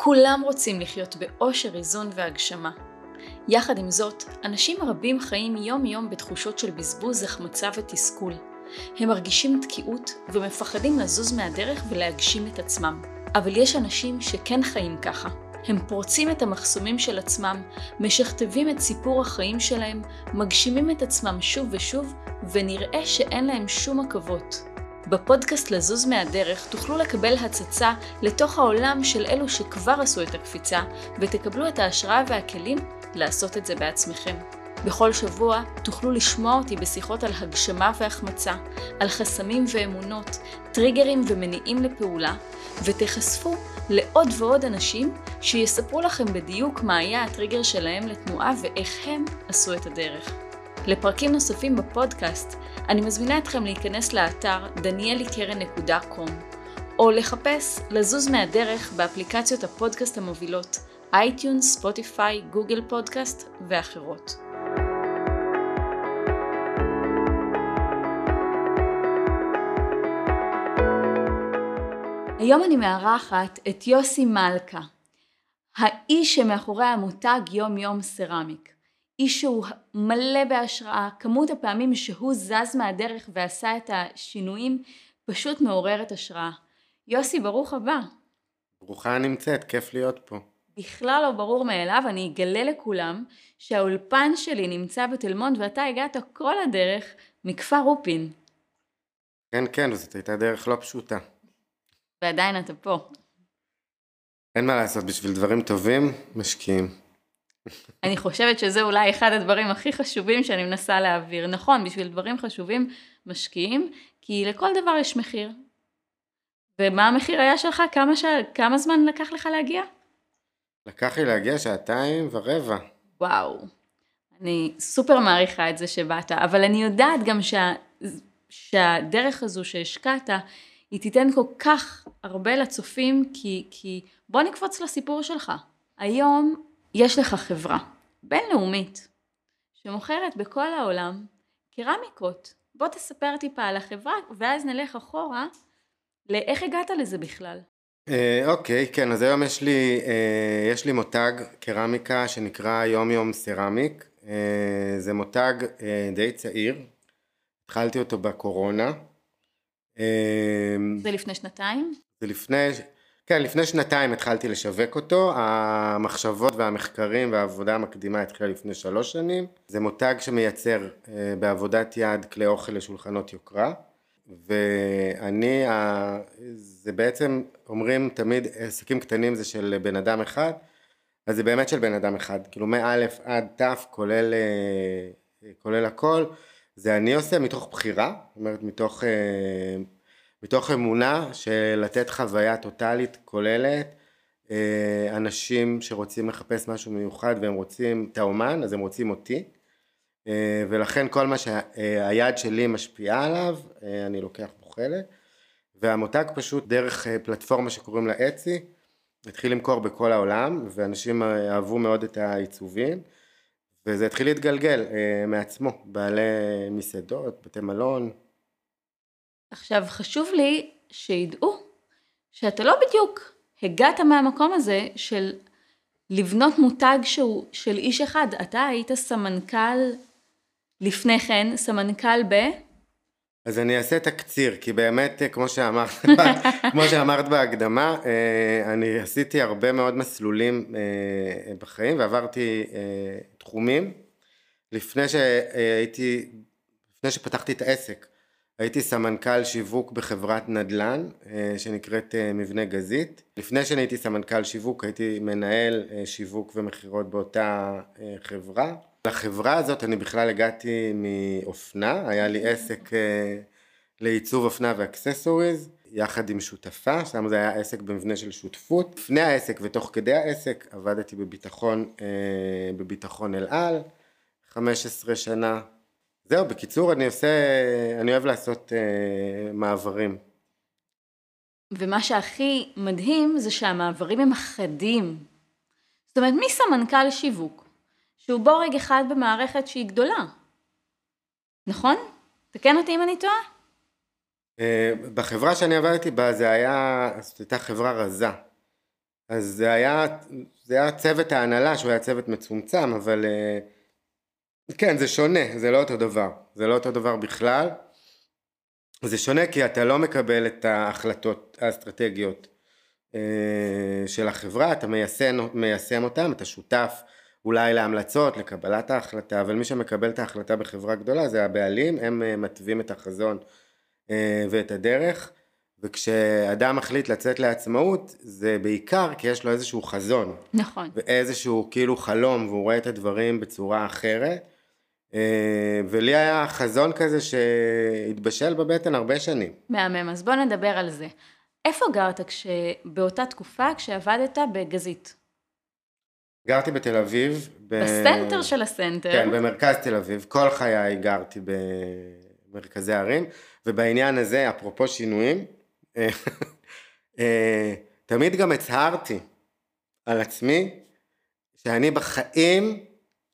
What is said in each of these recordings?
כולם רוצים לחיות באושר, איזון והגשמה. יחד עם זאת, אנשים רבים חיים יום-יום בתחושות של בזבוז, החמצה ותסכול. הם מרגישים תקיעות ומפחדים לזוז מהדרך ולהגשים את עצמם. אבל יש אנשים שכן חיים ככה. הם פורצים את המחסומים של עצמם, משכתבים את סיפור החיים שלהם, מגשימים את עצמם שוב ושוב, ונראה שאין להם שום עכבות. בפודקאסט לזוז מהדרך תוכלו לקבל הצצה לתוך העולם של אלו שכבר עשו את הקפיצה, ותקבלו את ההשראה והכלים לעשות את זה בעצמכם. בכל שבוע תוכלו לשמוע אותי בשיחות על הגשמה והחמצה, על חסמים ואמונות, טריגרים ומניעים לפעולה, ותיחשפו לעוד ועוד אנשים שיספרו לכם בדיוק מה היה הטריגר שלהם לתנועה ואיך הם עשו את הדרך. לפרקים נוספים בפודקאסט, אני מזמינה אתכם להיכנס לאתר danielikeren.com או לחפש לזוז מהדרך באפליקציות הפודקאסט המובילות iTunes, Spotify, Google Podcast ואחרות. היום אני מארחת את יוסי מלכה, האיש שמאחורי המותג יום יום ceramic. איש שהוא מלא בהשראה, כמות הפעמים שהוא זז מהדרך ועשה את השינויים פשוט מעוררת השראה. יוסי, ברוך הבא. ברוכה נמצאת, כיף להיות פה. בכלל לא ברור מאליו, אני אגלה לכולם שהאולפן שלי נמצא בתל מונד ואתה הגעת כל הדרך מכפר רופין. כן, כן, זאת הייתה דרך לא פשוטה. ועדיין אתה פה. אין מה לעשות, בשביל דברים טובים, משקיעים. אני חושבת שזה אולי אחד הדברים הכי חשובים שאני מנסה להעביר. נכון, בשביל דברים חשובים משקיעים, כי לכל דבר יש מחיר. ומה המחיר היה שלך? כמה, ש... כמה זמן לקח לך להגיע? לקח לי להגיע שעתיים ורבע. וואו. אני סופר מעריכה את זה שבאת, אבל אני יודעת גם שה... שהדרך הזו שהשקעת, היא תיתן כל כך הרבה לצופים, כי, כי בוא נקפוץ לסיפור שלך. היום יש לך חברה בינלאומית שמוכרת בכל העולם קרמיקות. בוא תספר טיפה על החברה ואז נלך אחורה לאיך הגעת לזה בכלל. אה, אוקיי, כן, אז היום יש לי, אה, יש לי מותג קרמיקה שנקרא יום יום סרמיק. אה, זה מותג די צעיר, התחלתי אותו בקורונה. זה לפני שנתיים? זה לפני, כן, לפני שנתיים התחלתי לשווק אותו, המחשבות והמחקרים והעבודה המקדימה התחילה לפני שלוש שנים. זה מותג שמייצר אה, בעבודת יד כלי אוכל לשולחנות יוקרה, ואני, זה בעצם, אומרים תמיד עסקים קטנים זה של בן אדם אחד, אז זה באמת של בן אדם אחד, כאילו מא' עד ת' כולל, אה, כולל הכל, זה אני עושה מתוך בחירה, זאת אומרת מתוך אה, מתוך אמונה של לתת חוויה טוטאלית כוללת, אה, אנשים שרוצים לחפש משהו מיוחד והם רוצים את האומן, אז הם רוצים אותי, אה, ולכן כל מה שהיד שלי משפיעה עליו, אה, אני לוקח בו חלק, והמותג פשוט דרך פלטפורמה שקוראים לה אצי, התחיל למכור בכל העולם, ואנשים אהבו מאוד את העיצובים, וזה התחיל להתגלגל מעצמו, בעלי מסעדות, בתי מלון, עכשיו חשוב לי שידעו שאתה לא בדיוק הגעת מהמקום הזה של לבנות מותג שהוא של איש אחד, אתה היית סמנכ"ל לפני כן, סמנכ"ל ב... אז אני אעשה תקציר, כי באמת, כמו שאמרת, כמו שאמרת בהקדמה, אה, אני עשיתי הרבה מאוד מסלולים אה, בחיים ועברתי אה, תחומים. לפני שהייתי, לפני שפתחתי את העסק, הייתי סמנכ"ל שיווק בחברת נדל"ן אה, שנקראת אה, מבנה גזית. לפני שאני הייתי סמנכ"ל שיווק הייתי מנהל אה, שיווק ומכירות באותה חברה. לחברה הזאת אני בכלל הגעתי מאופנה, היה לי עסק לעיצוב אופנה ואקססוריז יחד עם שותפה, שם זה היה עסק במבנה של שותפות. לפני העסק ותוך כדי העסק עבדתי בביטחון, בביטחון אל על, 15 שנה זהו, בקיצור, אני עושה, אני אוהב לעשות uh, מעברים. ומה שהכי מדהים זה שהמעברים הם חדים. זאת אומרת, מי סמנכ"ל שיווק? שהוא בורג אחד במערכת שהיא גדולה. נכון? תקן אותי אם אני טועה. Uh, בחברה שאני עבדתי בה זה היה, זאת הייתה חברה רזה. אז זה היה, זה היה צוות ההנהלה שהוא היה צוות מצומצם, אבל אה, כן, זה שונה, זה לא אותו דבר. זה לא אותו דבר בכלל. זה שונה כי אתה לא מקבל את ההחלטות האסטרטגיות אה, של החברה, אתה מיישם, מיישם אותן, אתה שותף אולי להמלצות, לקבלת ההחלטה, אבל מי שמקבל את ההחלטה בחברה גדולה זה הבעלים, הם אה, מתווים את החזון ואת הדרך. וכשאדם מחליט לצאת לעצמאות זה בעיקר כי יש לו איזשהו חזון. נכון. ואיזשהו כאילו חלום והוא רואה את הדברים בצורה אחרת. אה, ולי היה חזון כזה שהתבשל בבטן הרבה שנים. מהמם, אז בוא נדבר על זה. איפה גרת כש... באותה תקופה כשעבדת בגזית? גרתי בתל אביב. ב... בסנטר של הסנטר. כן, במרכז תל אביב. כל חיי גרתי במרכזי ערים, ובעניין הזה, אפרופו שינויים, אה, תמיד גם הצהרתי על עצמי שאני בחיים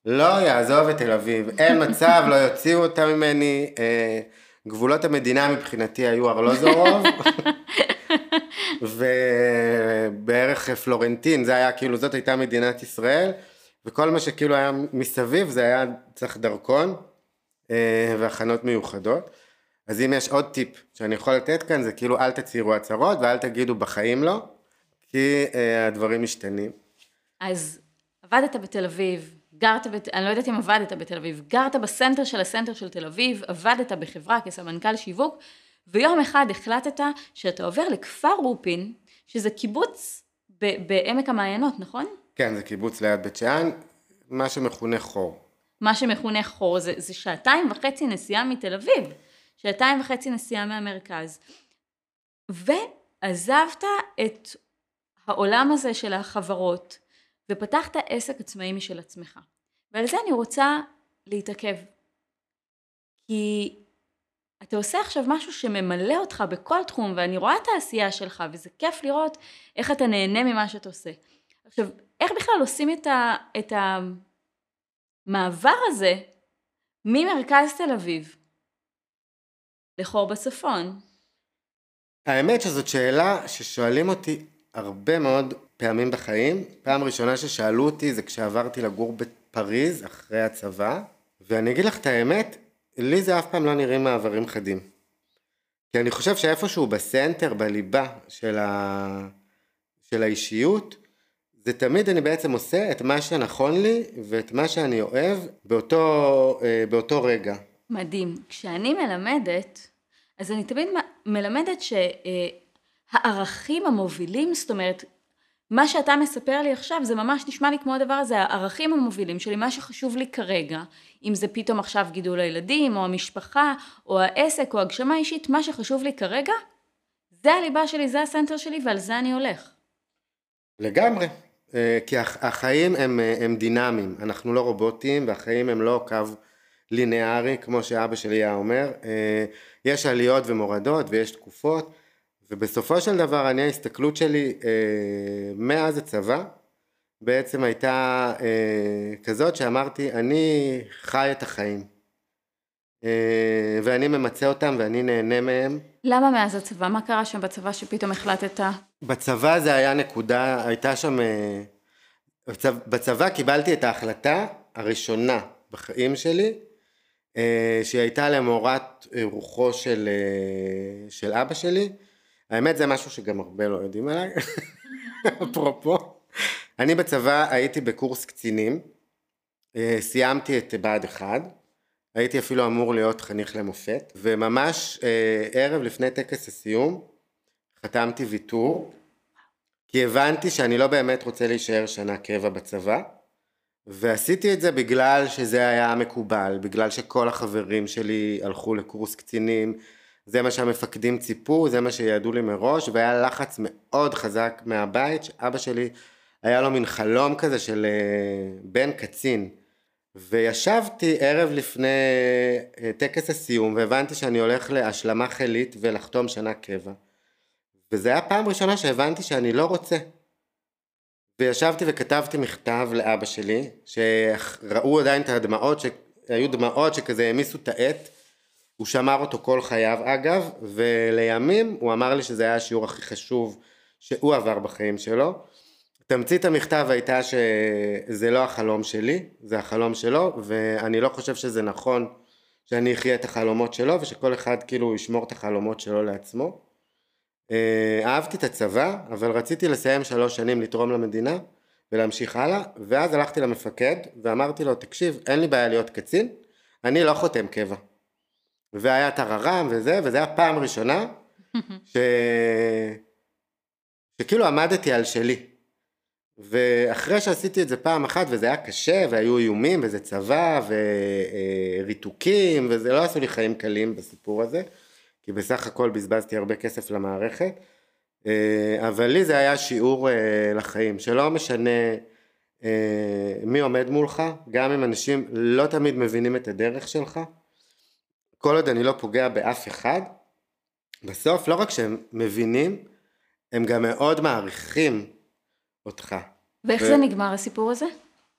לא יעזוב את תל אביב, אין מצב, לא יוציאו אותה ממני, אה, גבולות המדינה מבחינתי היו ארלוזורוב, ובערך פלורנטין, זה היה כאילו, זאת הייתה מדינת ישראל, וכל מה שכאילו היה מסביב זה היה צריך דרכון אה, והכנות מיוחדות. אז אם יש עוד טיפ שאני יכול לתת כאן זה כאילו אל תצהירו הצהרות ואל תגידו בחיים לא, כי אה, הדברים משתנים. אז עבדת בתל אביב, גרת, בת... אני לא יודעת אם עבדת בתל אביב, גרת בסנטר של הסנטר של תל אביב, עבדת בחברה כסמנכ"ל שיווק, ויום אחד החלטת שאתה עובר לכפר רופין, שזה קיבוץ ב- בעמק המעיינות, נכון? כן, זה קיבוץ ליד בית שאן, מה שמכונה חור. מה שמכונה חור, זה, זה שעתיים וחצי נסיעה מתל אביב. שעתיים וחצי נסיעה מהמרכז. ועזבת את העולם הזה של החברות, ופתחת עסק עצמאי משל עצמך. ועל זה אני רוצה להתעכב. כי אתה עושה עכשיו משהו שממלא אותך בכל תחום, ואני רואה את העשייה שלך, וזה כיף לראות איך אתה נהנה ממה שאתה עושה. עכשיו, איך בכלל עושים את, ה, את המעבר הזה ממרכז תל אביב לחור בצפון? האמת שזאת שאלה ששואלים אותי הרבה מאוד פעמים בחיים. פעם ראשונה ששאלו אותי זה כשעברתי לגור בפריז אחרי הצבא, ואני אגיד לך את האמת, לי זה אף פעם לא נראים מעברים חדים. כי אני חושב שאיפשהו בסנטר, בליבה של, ה... של האישיות, זה תמיד אני בעצם עושה את מה שנכון לי ואת מה שאני אוהב באותו, אה, באותו רגע. מדהים. כשאני מלמדת, אז אני תמיד מלמדת שהערכים המובילים, זאת אומרת, מה שאתה מספר לי עכשיו זה ממש נשמע לי כמו הדבר הזה, הערכים המובילים שלי, מה שחשוב לי כרגע, אם זה פתאום עכשיו גידול הילדים, או המשפחה, או העסק, או הגשמה אישית, מה שחשוב לי כרגע, זה הליבה שלי, זה הסנטר שלי, ועל זה אני הולך. לגמרי, אה, כי החיים הם, אה, הם דינמיים, אנחנו לא רובוטים, והחיים הם לא קו לינארי, כמו שאבא שלי היה אומר, אה, יש עליות ומורדות ויש תקופות, ובסופו של דבר אני ההסתכלות שלי אה, מאז הצבא, בעצם הייתה אה, כזאת שאמרתי אני חי את החיים ואני ממצה אותם ואני נהנה מהם. למה מאז הצבא? מה קרה שם בצבא שפתאום החלטת? בצבא זה היה נקודה, הייתה שם, בצבא קיבלתי את ההחלטה הראשונה בחיים שלי אה, שהיא הייתה למורת אה, רוחו של, אה, של אבא שלי. האמת זה משהו שגם הרבה לא יודעים עליי, אפרופו. אני בצבא הייתי בקורס קצינים, סיימתי את בה"ד 1, הייתי אפילו אמור להיות חניך למופת, וממש ערב לפני טקס הסיום חתמתי ויתור, כי הבנתי שאני לא באמת רוצה להישאר שנה קבע בצבא, ועשיתי את זה בגלל שזה היה מקובל, בגלל שכל החברים שלי הלכו לקורס קצינים, זה מה שהמפקדים ציפו, זה מה שידעו לי מראש, והיה לחץ מאוד חזק מהבית, שאבא שלי היה לו מין חלום כזה של אה, בן קצין. וישבתי ערב לפני אה, טקס הסיום והבנתי שאני הולך להשלמה חילית ולחתום שנה קבע. וזה היה פעם ראשונה שהבנתי שאני לא רוצה. וישבתי וכתבתי מכתב לאבא שלי, שראו עדיין את הדמעות, שהיו דמעות שכזה העמיסו את העט, הוא שמר אותו כל חייו אגב, ולימים הוא אמר לי שזה היה השיעור הכי חשוב שהוא עבר בחיים שלו, תמצית המכתב הייתה שזה לא החלום שלי, זה החלום שלו, ואני לא חושב שזה נכון שאני אחיה את החלומות שלו, ושכל אחד כאילו ישמור את החלומות שלו לעצמו. אה, אהבתי את הצבא, אבל רציתי לסיים שלוש שנים לתרום למדינה ולהמשיך הלאה, ואז הלכתי למפקד ואמרתי לו, תקשיב, אין לי בעיה להיות קצין, אני לא חותם קבע. והיה טררם וזה, וזה היה פעם ראשונה ש... שכאילו עמדתי על שלי. ואחרי שעשיתי את זה פעם אחת וזה היה קשה והיו איומים וזה צבא וריתוקים וזה לא עשו לי חיים קלים בסיפור הזה כי בסך הכל בזבזתי הרבה כסף למערכת אה, אבל לי זה היה שיעור אה, לחיים שלא משנה אה, מי עומד מולך גם אם אנשים לא תמיד מבינים את הדרך שלך כל עוד אני לא פוגע באף אחד בסוף לא רק שהם מבינים הם גם מאוד מעריכים אותך. ואיך ו... זה נגמר הסיפור הזה?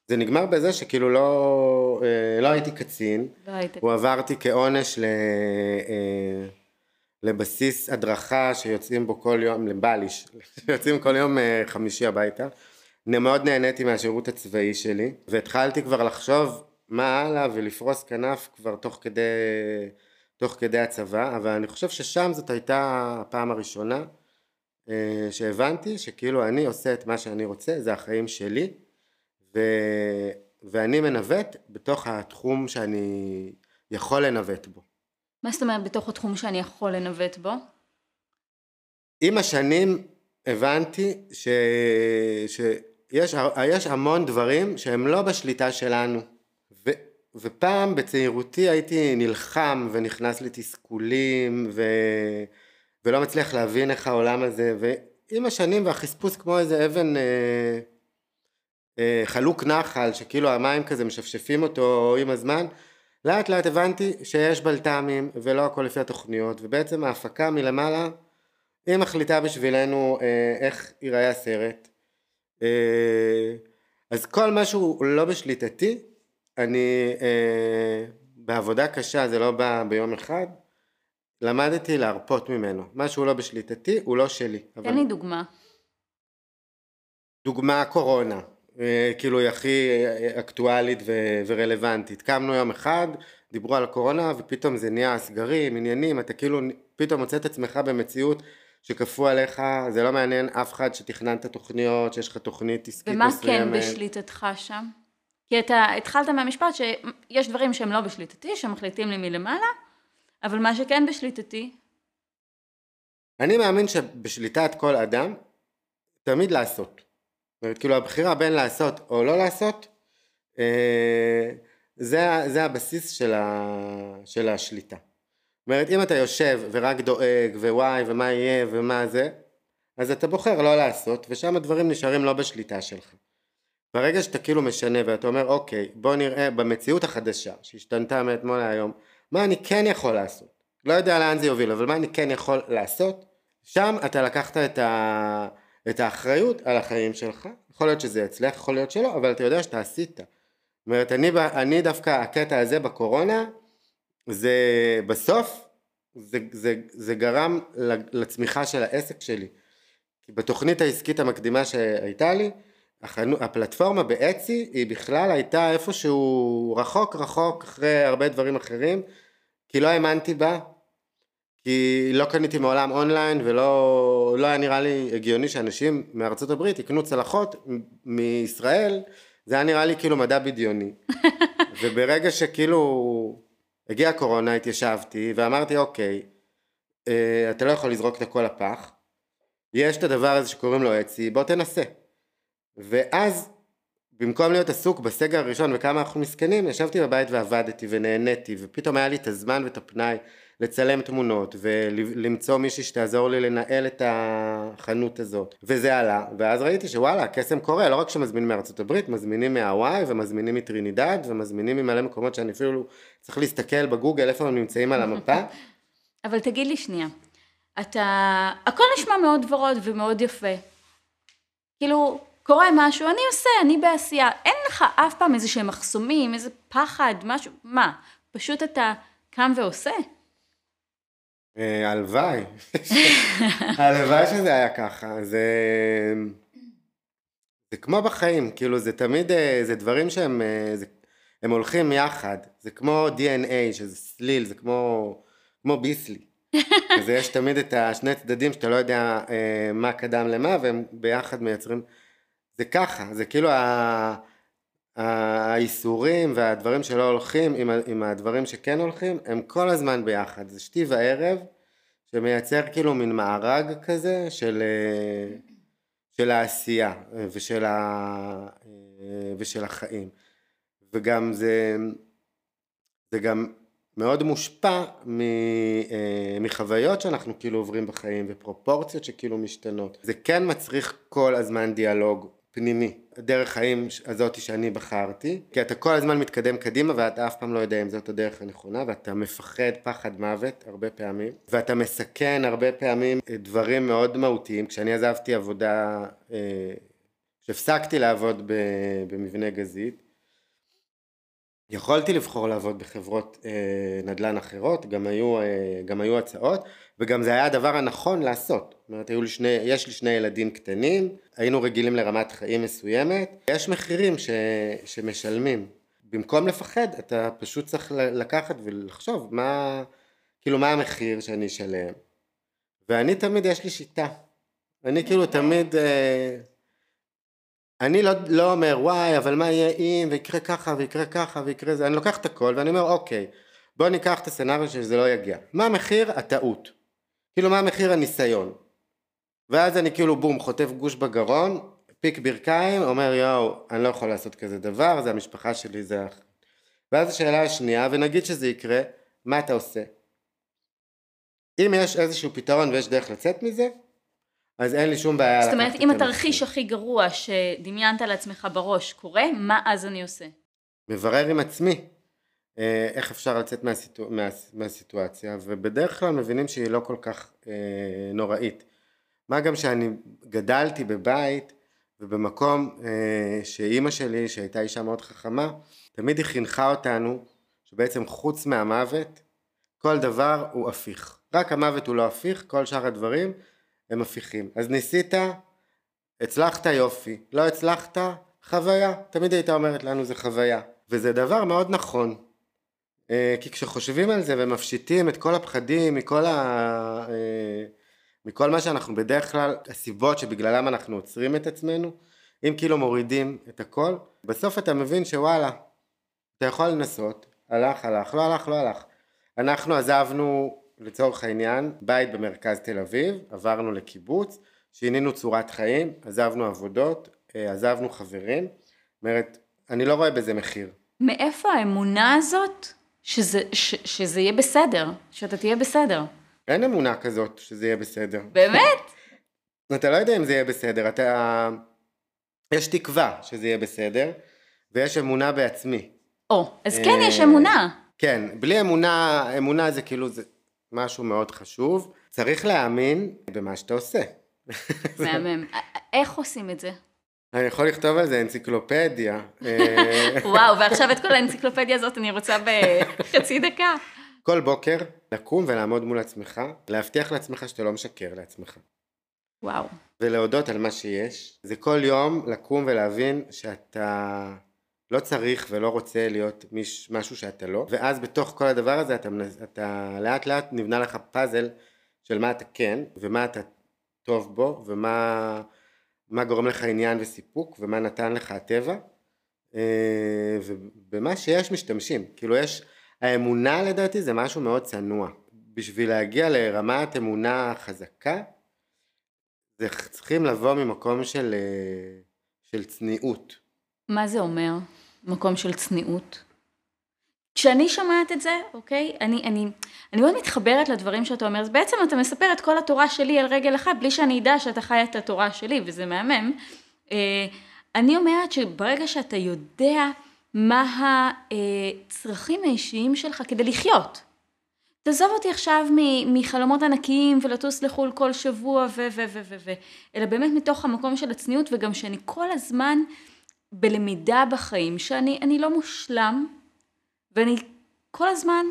זה נגמר בזה שכאילו לא, אה, לא הייתי קצין, לא היית הוא עברתי כעונש ל, אה, לבסיס הדרכה שיוצאים בו כל יום, לבליש, שיוצאים כל יום אה, חמישי הביתה. מאוד נהניתי מהשירות הצבאי שלי, והתחלתי כבר לחשוב מה הלאה ולפרוס כנף כבר תוך כדי, תוך כדי הצבא, אבל אני חושב ששם זאת הייתה הפעם הראשונה אה, שהבנתי שכאילו אני עושה את מה שאני רוצה, זה החיים שלי, ו... ואני מנווט בתוך התחום שאני יכול לנווט בו. מה זאת אומרת בתוך התחום שאני יכול לנווט בו? עם השנים הבנתי ש... שיש המון דברים שהם לא בשליטה שלנו. ופעם בצעירותי הייתי נלחם ונכנס לתסכולים ו... ולא מצליח להבין איך העולם הזה, ועם השנים והחספוס כמו איזה אבן אה, אה, חלוק נחל, שכאילו המים כזה משפשפים אותו עם הזמן, לאט לאט הבנתי שיש בלת"מים ולא הכל לפי התוכניות, ובעצם ההפקה מלמעלה היא מחליטה בשבילנו אה, איך ייראה הסרט. אה, אז כל מה שהוא לא בשליטתי, אני אה, בעבודה קשה, זה לא בא ביום אחד, למדתי להרפות ממנו. מה שהוא לא בשליטתי הוא לא שלי. תן אבל... לי דוגמה. דוגמה קורונה, אה, כאילו היא הכי אה, אקטואלית ו- ורלוונטית. קמנו יום אחד, דיברו על הקורונה ופתאום זה נהיה סגרים, עניינים, אתה כאילו פתאום מוצא את עצמך במציאות שכפו עליך, זה לא מעניין אף אחד שתכננת תוכניות, שיש לך תוכנית עסקית ומה מסוימת. ומה כן בשליטתך שם? כי אתה התחלת מהמשפט שיש דברים שהם לא בשליטתי, שמחליטים לי מלמעלה, אבל מה שכן בשליטתי... אני מאמין שבשליטת כל אדם, תמיד לעשות. זאת אומרת, כאילו הבחירה בין לעשות או לא לעשות, אה, זה, זה הבסיס של, ה, של השליטה. זאת אומרת, אם אתה יושב ורק דואג ווואי ומה יהיה ומה זה, אז אתה בוחר לא לעשות, ושם הדברים נשארים לא בשליטה שלך. ברגע שאתה כאילו משנה ואתה אומר, אוקיי, בוא נראה במציאות החדשה, שהשתנתה מאתמול להיום, מה אני כן יכול לעשות? לא יודע לאן זה יוביל, אבל מה אני כן יכול לעשות? שם אתה לקחת את, ה... את האחריות על החיים שלך, יכול להיות שזה יצליח, יכול להיות שלא, אבל אתה יודע שאתה עשית. זאת אומרת, אני, אני דווקא, הקטע הזה בקורונה, זה בסוף, זה, זה, זה גרם לצמיחה של העסק שלי. בתוכנית העסקית המקדימה שהייתה לי, החנו, הפלטפורמה באצי היא בכלל הייתה איפשהו רחוק רחוק אחרי הרבה דברים אחרים כי לא האמנתי בה כי לא קניתי מעולם אונליין ולא לא היה נראה לי הגיוני שאנשים מארצות הברית יקנו צלחות מישראל זה היה נראה לי כאילו מדע בדיוני. וברגע שכאילו הגיעה הקורונה התיישבתי ואמרתי אוקיי אה, אתה לא יכול לזרוק את הכל לפח יש את הדבר הזה שקוראים לו אצי בוא תנסה ואז במקום להיות עסוק בסגר הראשון וכמה אנחנו מסכנים, ישבתי בבית ועבדתי ונהניתי ופתאום היה לי את הזמן ואת הפנאי לצלם תמונות ולמצוא מישהי שתעזור לי לנהל את החנות הזאת. וזה עלה ואז ראיתי שוואלה הקסם קורה לא רק שמזמינים מארצות הברית מזמינים מהוואי ומזמינים מטרינידד ומזמינים ממלא מקומות שאני אפילו צריך להסתכל בגוגל איפה הם נמצאים על המפה. אבל תגיד לי שנייה אתה הכל נשמע מאוד ורוד ומאוד יפה. כאילו קורה משהו, אני עושה, אני בעשייה. אין לך אף פעם איזה שהם מחסומים, איזה פחד, משהו, מה? פשוט אתה קם ועושה? אה, הלוואי. הלוואי שזה היה ככה. זה... זה כמו בחיים, כאילו זה תמיד, אה, זה דברים שהם אה, זה, הם הולכים יחד, זה כמו DNA, שזה סליל, זה כמו, כמו ביסלי. אז יש תמיד את השני צדדים שאתה לא יודע מה קדם למה, והם ביחד מייצרים, זה ככה, זה כאילו ה... האיסורים והדברים שלא הולכים עם, עם הדברים שכן הולכים, הם כל הזמן ביחד, זה שתי וערב שמייצר כאילו מין מארג כזה של, של העשייה ושל, ה, ושל החיים. וגם זה, זה גם מאוד מושפע אה, מחוויות שאנחנו כאילו עוברים בחיים ופרופורציות שכאילו משתנות. זה כן מצריך כל הזמן דיאלוג פנימי הדרך חיים הזאת שאני בחרתי כי אתה כל הזמן מתקדם קדימה ואתה אף פעם לא יודע אם זאת הדרך הנכונה ואתה מפחד פחד מוות הרבה פעמים ואתה מסכן הרבה פעמים דברים מאוד מהותיים. כשאני עזבתי עבודה אה, כשהפסקתי לעבוד במבנה גזית יכולתי לבחור לעבוד בחברות אה, נדל"ן אחרות, גם היו, אה, גם היו הצעות, וגם זה היה הדבר הנכון לעשות. זאת אומרת, היו לי שני, יש לי שני ילדים קטנים, היינו רגילים לרמת חיים מסוימת, יש מחירים ש, שמשלמים. במקום לפחד, אתה פשוט צריך לקחת ולחשוב מה, כאילו מה המחיר שאני אשלם. ואני תמיד, יש לי שיטה. אני כאילו תמיד... אה, אני לא, לא אומר וואי אבל מה יהיה אם ויקרה ככה ויקרה ככה ויקרה זה אני לוקח את הכל ואני אומר אוקיי בוא ניקח את הסצנריו שזה לא יגיע מה מחיר הטעות כאילו מה מחיר הניסיון? ואז אני כאילו בום חוטף גוש בגרון פיק ברכיים אומר יואו אני לא יכול לעשות כזה דבר זה המשפחה שלי זה ואז השאלה השנייה ונגיד שזה יקרה מה אתה עושה? אם יש איזשהו פתרון ויש דרך לצאת מזה אז אין לי שום בעיה זאת אומרת, אם התרחיש הכי גרוע שדמיינת לעצמך בראש קורה, מה אז אני עושה? מברר עם עצמי איך אפשר לצאת מהסיטואציה, מה, מהסיטואציה, ובדרך כלל מבינים שהיא לא כל כך אה, נוראית. מה גם שאני גדלתי בבית ובמקום אה, שאימא שלי, שהייתה אישה מאוד חכמה, תמיד היא חינכה אותנו שבעצם חוץ מהמוות, כל דבר הוא הפיך. רק המוות הוא לא הפיך, כל שאר הדברים הם הפיכים. אז ניסית, הצלחת יופי, לא הצלחת, חוויה. תמיד הייתה אומרת לנו זה חוויה. וזה דבר מאוד נכון. אה, כי כשחושבים על זה ומפשיטים את כל הפחדים מכל, ה... אה, מכל מה שאנחנו בדרך כלל, הסיבות שבגללם אנחנו עוצרים את עצמנו, אם כאילו מורידים את הכל, בסוף אתה מבין שוואלה, אתה יכול לנסות, הלך הלך, לא הלך לא הלך. אנחנו עזבנו לצורך העניין, בית במרכז תל אביב, עברנו לקיבוץ, שינינו צורת חיים, עזבנו עבודות, אה, עזבנו חברים, זאת אומרת, אני לא רואה בזה מחיר. מאיפה האמונה הזאת שזה, ש, שזה יהיה בסדר, שאתה תהיה בסדר? אין אמונה כזאת שזה יהיה בסדר. באמת? אתה לא יודע אם זה יהיה בסדר, אתה... יש תקווה שזה יהיה בסדר, ויש אמונה בעצמי. או, אז כן יש אמונה. כן, בלי אמונה, אמונה זה כאילו, זה, משהו מאוד חשוב, צריך להאמין במה שאתה עושה. מהמם. איך עושים את זה? אני יכול לכתוב על זה אנציקלופדיה. וואו, ועכשיו את כל האנציקלופדיה הזאת אני רוצה בחצי דקה. כל בוקר לקום ולעמוד מול עצמך, להבטיח לעצמך שאתה לא משקר לעצמך. וואו. ולהודות על מה שיש. זה כל יום לקום ולהבין שאתה לא צריך ולא רוצה להיות מיש, משהו שאתה לא, ואז בתוך כל הדבר הזה אתה, אתה לאט לאט נבנה לך פאזל של מה אתה כן, ומה אתה טוב בו, ומה גורם לך עניין וסיפוק, ומה נתן לך הטבע, אה, ובמה שיש משתמשים, כאילו יש, האמונה לדעתי זה משהו מאוד צנוע, בשביל להגיע לרמת אמונה חזקה, זה צריכים לבוא ממקום של, אה, של צניעות. מה זה אומר? מקום של צניעות? כשאני שומעת את זה, אוקיי, אני, אני, אני מאוד מתחברת לדברים שאתה אומר, אז בעצם אתה מספר את כל התורה שלי על רגל אחת, בלי שאני אדע שאתה חי את התורה שלי, וזה מהמם. אה, אני אומרת שברגע שאתה יודע מה הצרכים האישיים שלך כדי לחיות, תעזוב אותי עכשיו מחלומות ענקיים ולטוס לחו"ל כל שבוע ו ו ו ו ו, אלא באמת מתוך המקום של הצניעות וגם שאני כל הזמן בלמידה בחיים שאני לא מושלם ואני כל הזמן,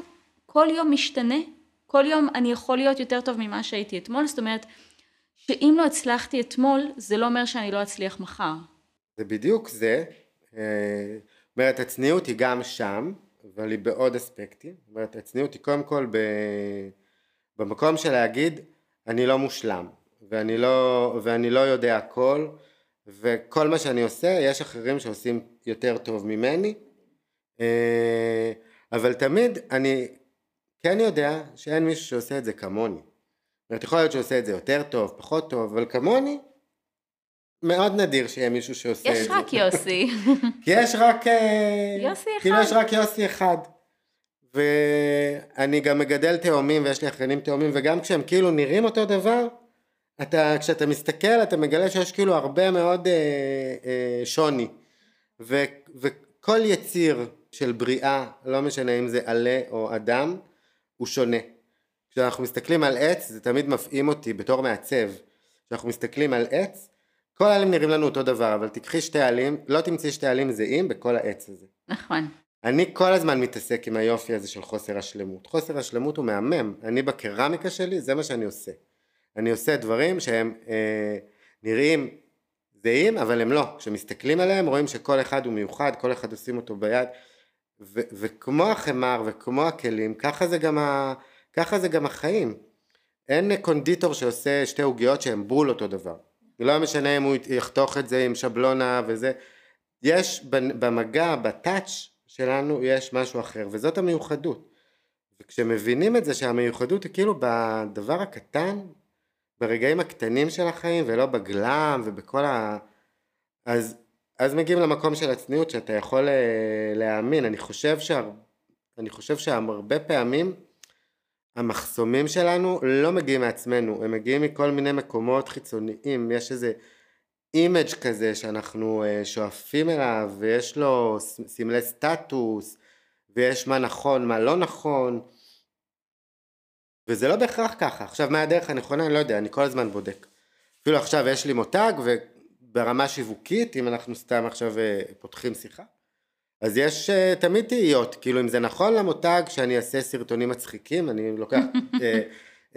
כל יום משתנה, כל יום אני יכול להיות יותר טוב ממה שהייתי אתמול, זאת אומרת שאם לא הצלחתי אתמול זה לא אומר שאני לא אצליח מחר. זה בדיוק זה. זאת אומרת, הצניעות היא גם שם, אבל היא בעוד אספקטים. זאת אומרת, הצניעות היא קודם כל ב... במקום של להגיד, אני לא מושלם, ואני לא, ואני לא יודע הכל, וכל מה שאני עושה, יש אחרים שעושים יותר טוב ממני, אה, אבל תמיד אני כן יודע שאין מישהו שעושה את זה כמוני. זאת אומרת, יכול להיות שעושה את זה יותר טוב, פחות טוב, אבל כמוני, מאוד נדיר שיהיה מישהו שעושה את זה. יש רק יוסי. כי יש רק... אה, יוסי אחד. כאילו יש רק יוסי אחד. ואני גם מגדל תאומים ויש לי אחיינים תאומים וגם כשהם כאילו נראים אותו דבר, אתה, כשאתה מסתכל אתה מגלה שיש כאילו הרבה מאוד אה, אה, שוני. ו, וכל יציר של בריאה, לא משנה אם זה עלה או אדם, הוא שונה. כשאנחנו מסתכלים על עץ זה תמיד מפעים אותי בתור מעצב. כשאנחנו מסתכלים על עץ, כל העלים נראים לנו אותו דבר, אבל תקחי שתי עלים, לא תמצאי שתי עלים זהים בכל העץ הזה. נכון. אני כל הזמן מתעסק עם היופי הזה של חוסר השלמות. חוסר השלמות הוא מהמם. אני בקרמיקה שלי, זה מה שאני עושה. אני עושה דברים שהם אה, נראים זהים, אבל הם לא. כשמסתכלים עליהם רואים שכל אחד הוא מיוחד, כל אחד עושים אותו ביד. ו- וכמו החמר וכמו הכלים, ככה זה, גם ה- ככה זה גם החיים. אין קונדיטור שעושה שתי עוגיות שהן בול אותו דבר. לא משנה אם הוא יחתוך את זה עם שבלונה וזה. יש במגע, בטאץ' שלנו, יש משהו אחר, וזאת המיוחדות. וכשמבינים את זה שהמיוחדות היא כאילו בדבר הקטן, ברגעים הקטנים של החיים, ולא בגלם ובכל ה... אז, אז מגיעים למקום של הצניעות שאתה יכול אה, להאמין. אני חושב, שהר... אני חושב שהרבה פעמים המחסומים שלנו לא מגיעים מעצמנו, הם מגיעים מכל מיני מקומות חיצוניים, יש איזה image כזה שאנחנו אה, שואפים אליו ויש לו סמלי סטטוס ויש מה נכון מה לא נכון. וזה לא בהכרח ככה. עכשיו מה הדרך הנכונה אני לא יודע אני כל הזמן בודק. אפילו עכשיו יש לי מותג וברמה שיווקית אם אנחנו סתם עכשיו אה, פותחים שיחה אז יש uh, תמיד תהיות, כאילו אם זה נכון למותג שאני אעשה סרטונים מצחיקים, אני לוקח uh, uh,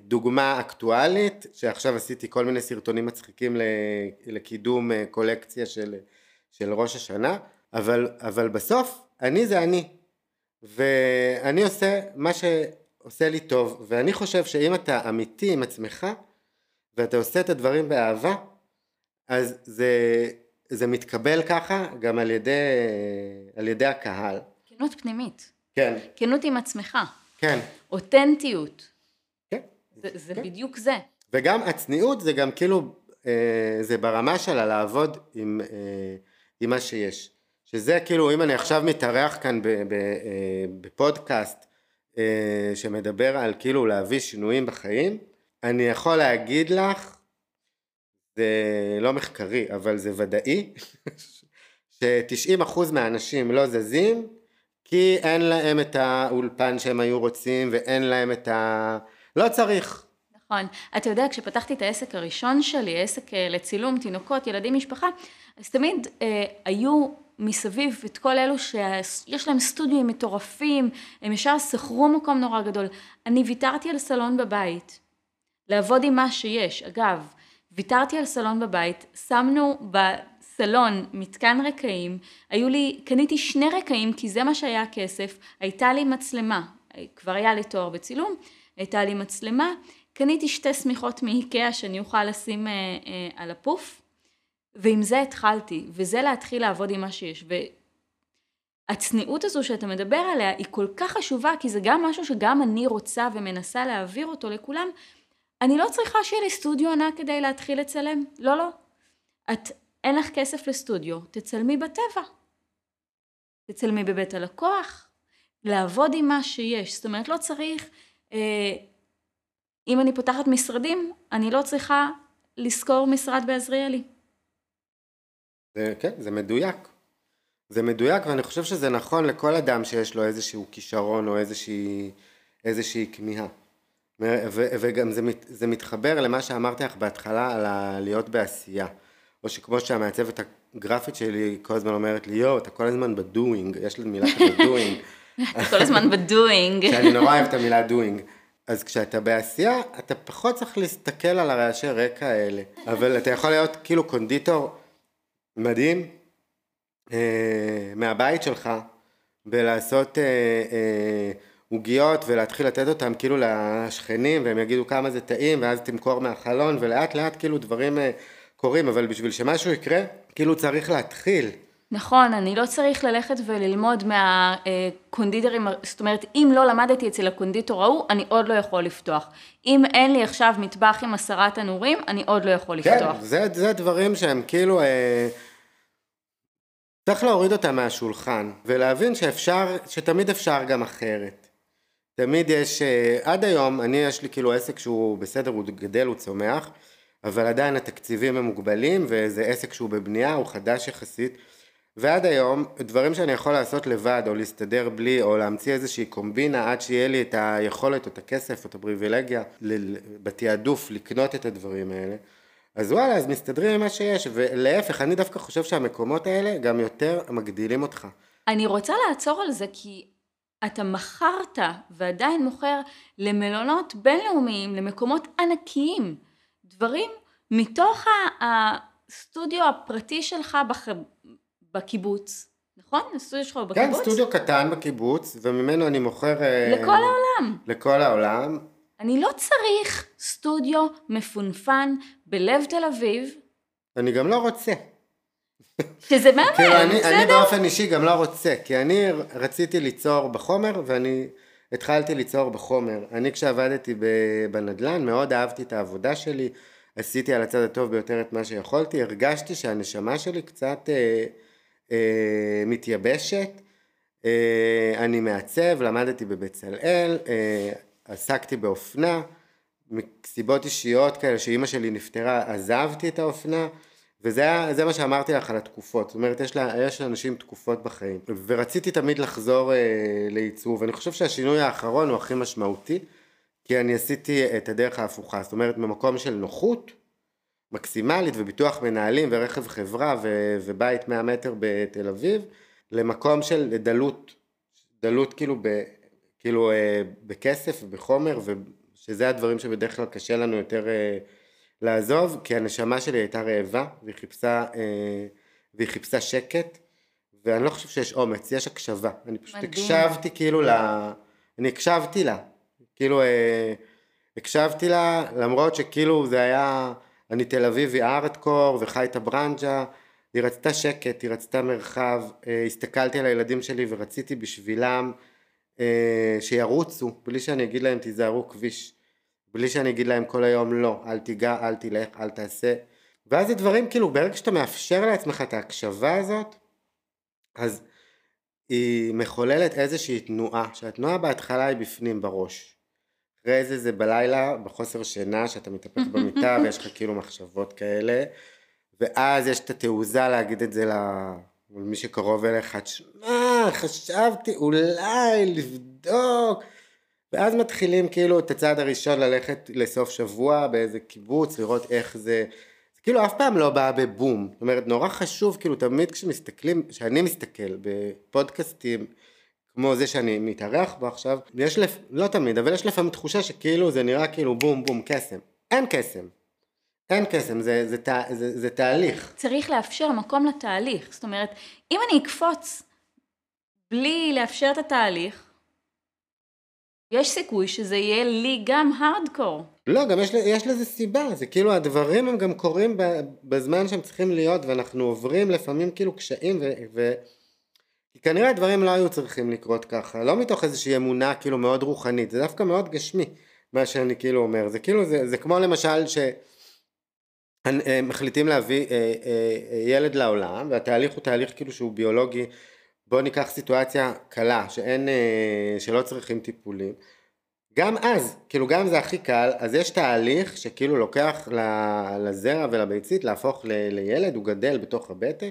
דוגמה אקטואלית, שעכשיו עשיתי כל מיני סרטונים מצחיקים לקידום קולקציה של, של ראש השנה, אבל, אבל בסוף אני זה אני, ואני עושה מה שעושה לי טוב, ואני חושב שאם אתה אמיתי עם עצמך, ואתה עושה את הדברים באהבה, אז זה זה מתקבל ככה גם על ידי, על ידי הקהל. כנות פנימית. כן. כנות עם עצמך. כן. אותנטיות. כן. זה, זה כן. בדיוק זה. וגם הצניעות זה גם כאילו, אה, זה ברמה שלה לעבוד עם, אה, עם מה שיש. שזה כאילו, אם אני עכשיו מתארח כאן ב, ב, אה, בפודקאסט אה, שמדבר על כאילו להביא שינויים בחיים, אני יכול להגיד לך זה לא מחקרי, אבל זה ודאי, ש-90% מהאנשים לא זזים כי אין להם את האולפן שהם היו רוצים ואין להם את ה... לא צריך. נכון. אתה יודע, כשפתחתי את העסק הראשון שלי, עסק אה, לצילום תינוקות, ילדים, משפחה, אז תמיד אה, היו מסביב את כל אלו שיש להם סטודיו מטורפים, הם ישר שכרו מקום נורא גדול. אני ויתרתי על סלון בבית, לעבוד עם מה שיש. אגב, ויתרתי על סלון בבית, שמנו בסלון מתקן רקעים, היו לי, קניתי שני רקעים כי זה מה שהיה הכסף, הייתה לי מצלמה, כבר היה לי תואר בצילום, הייתה לי מצלמה, קניתי שתי שמיכות מאיקאה שאני אוכל לשים אה, אה, על הפוף, ועם זה התחלתי, וזה להתחיל לעבוד עם מה שיש. והצניעות הזו שאתה מדבר עליה היא כל כך חשובה, כי זה גם משהו שגם אני רוצה ומנסה להעביר אותו לכולם, אני לא צריכה שיהיה לי סטודיו ענק כדי להתחיל לצלם. לא, לא. את, אין לך כסף לסטודיו, תצלמי בטבע. תצלמי בבית הלקוח, לעבוד עם מה שיש. זאת אומרת, לא צריך, אה, אם אני פותחת משרדים, אני לא צריכה לשכור משרד בעזריאלי. זה, כן, זה מדויק. זה מדויק ואני חושב שזה נכון לכל אדם שיש לו איזשהו כישרון או איזושהי, איזושהי כמיהה. וגם זה, מת, זה מתחבר למה שאמרתי לך בהתחלה על ה- להיות בעשייה. או שכמו שהמעצבת הגרפית שלי כל הזמן אומרת לי, יואו, אתה כל הזמן ב doing, יש לי מילה כזאת doing. כל הזמן ב doing. שאני נורא אוהב את המילה doing. אז כשאתה בעשייה, אתה פחות צריך להסתכל על הרעשי רקע האלה. אבל אתה יכול להיות כאילו קונדיטור מדהים אה, מהבית שלך ולעשות אה, אה, עוגיות ולהתחיל לתת אותם כאילו לשכנים והם יגידו כמה זה טעים ואז תמכור מהחלון ולאט לאט כאילו דברים אה, קורים אבל בשביל שמשהו יקרה כאילו צריך להתחיל נכון, אני לא צריך ללכת וללמוד מהקונדיטרים, זאת אומרת, אם לא למדתי אצל הקונדיטור ההוא, אני עוד לא יכול לפתוח. אם אין לי עכשיו מטבח עם עשרה תנורים, אני עוד לא יכול כן, לפתוח. זה, זה דברים שהם כאילו, אה, צריך להוריד אותם מהשולחן ולהבין שאפשר, שתמיד אפשר גם אחרת. תמיד יש, אה, עד היום, אני יש לי כאילו עסק שהוא בסדר, הוא גדל, הוא צומח, אבל עדיין התקציבים הם מוגבלים וזה עסק שהוא בבנייה, הוא חדש יחסית. ועד היום, דברים שאני יכול לעשות לבד, או להסתדר בלי, או להמציא איזושהי קומבינה עד שיהיה לי את היכולת, או את הכסף, או את הפריבילגיה בתעדוף לקנות את הדברים האלה, אז וואלה, אז מסתדרים עם מה שיש, ולהפך, אני דווקא חושב שהמקומות האלה גם יותר מגדילים אותך. אני רוצה לעצור על זה כי אתה מכרת ועדיין מוכר למלונות בינלאומיים, למקומות ענקיים, דברים מתוך הסטודיו הפרטי שלך בח... בקיבוץ, נכון? הסטודיו שלך הוא כן, בקיבוץ? סטודיו קטן בקיבוץ, וממנו אני מוכר... אה, לכל העולם. לכל העולם. אני לא צריך סטודיו מפונפן בלב תל אביב, אני גם לא רוצה. שזה מהמם, כאילו אני, אני בסדר? באופן אישי גם לא רוצה, כי אני רציתי ליצור בחומר ואני התחלתי ליצור בחומר. אני כשעבדתי בנדל"ן מאוד אהבתי את העבודה שלי, עשיתי על הצד הטוב ביותר את מה שיכולתי, הרגשתי שהנשמה שלי קצת אה, אה, מתייבשת. אה, אני מעצב, למדתי בבצלאל, אה, עסקתי באופנה, מסיבות אישיות כאלה שאימא שלי נפטרה עזבתי את האופנה וזה מה שאמרתי לך על התקופות, זאת אומרת יש, לה, יש לאנשים תקופות בחיים. ורציתי תמיד לחזור אה, לעיצוב, אני חושב שהשינוי האחרון הוא הכי משמעותי כי אני עשיתי את הדרך ההפוכה, זאת אומרת ממקום של נוחות מקסימלית וביטוח מנהלים ורכב חברה ו, ובית 100 מטר בתל אביב למקום של דלות, דלות כאילו, ב, כאילו אה, בכסף ובחומר ושזה הדברים שבדרך כלל קשה לנו יותר אה, לעזוב כי הנשמה שלי הייתה רעבה והיא חיפשה, אה, והיא חיפשה שקט ואני לא חושב שיש אומץ, יש הקשבה, אני פשוט מדהים. הקשבתי כאילו ל... אני הקשבתי לה, כאילו אה, הקשבתי לה למרות שכאילו זה היה, אני תל אביבי ארטקור וחי את הברנג'ה, היא רצתה שקט, היא רצתה מרחב, אה, הסתכלתי על הילדים שלי ורציתי בשבילם אה, שירוצו בלי שאני אגיד להם תיזהרו כביש, בלי שאני אגיד להם כל היום לא, אל תיגע, אל תלך, אל תעשה, ואז זה דברים כאילו ברגע שאתה מאפשר לעצמך את ההקשבה הזאת, אז היא מחוללת איזושהי תנועה, שהתנועה בהתחלה היא בפנים בראש. אחרי זה זה בלילה, בחוסר שינה, שאתה מתהפך במיטה ויש לך כאילו מחשבות כאלה, ואז יש את התעוזה להגיד את זה ל- למי שקרוב אליך, תשמע, חשבתי אולי לבדוק, ואז מתחילים כאילו את הצעד הראשון ללכת לסוף שבוע באיזה קיבוץ, לראות איך זה, זה כאילו אף פעם לא בא בבום, זאת אומרת נורא חשוב כאילו תמיד כשמסתכלים, כשאני מסתכל בפודקאסטים כמו זה שאני מתארח בו עכשיו, יש לפ... לא תמיד, אבל יש לפעמים תחושה שכאילו זה נראה כאילו בום בום קסם, אין קסם, אין קסם, זה, זה, זה, זה, זה תהליך, צריך לאפשר מקום לתהליך. זאת אומרת, אם אני אקפוץ בלי לאפשר את התהליך, יש סיכוי שזה יהיה לי גם הארדקור. לא, גם יש, יש לזה סיבה, זה כאילו הדברים הם גם קורים בזמן שהם צריכים להיות ואנחנו עוברים לפעמים כאילו קשיים ו... ו... כנראה הדברים לא היו צריכים לקרות ככה, לא מתוך איזושהי אמונה כאילו מאוד רוחנית, זה דווקא מאוד גשמי מה שאני כאילו אומר, זה כאילו זה, זה כמו למשל שמחליטים להביא אה, אה, אה, ילד לעולם והתהליך הוא תהליך כאילו שהוא ביולוגי, בוא ניקח סיטואציה קלה שאין, אה, שלא צריכים טיפולים. גם אז, כאילו גם זה הכי קל, אז יש תהליך שכאילו לוקח לזרע ולביצית להפוך ל- לילד, הוא גדל בתוך הבטן,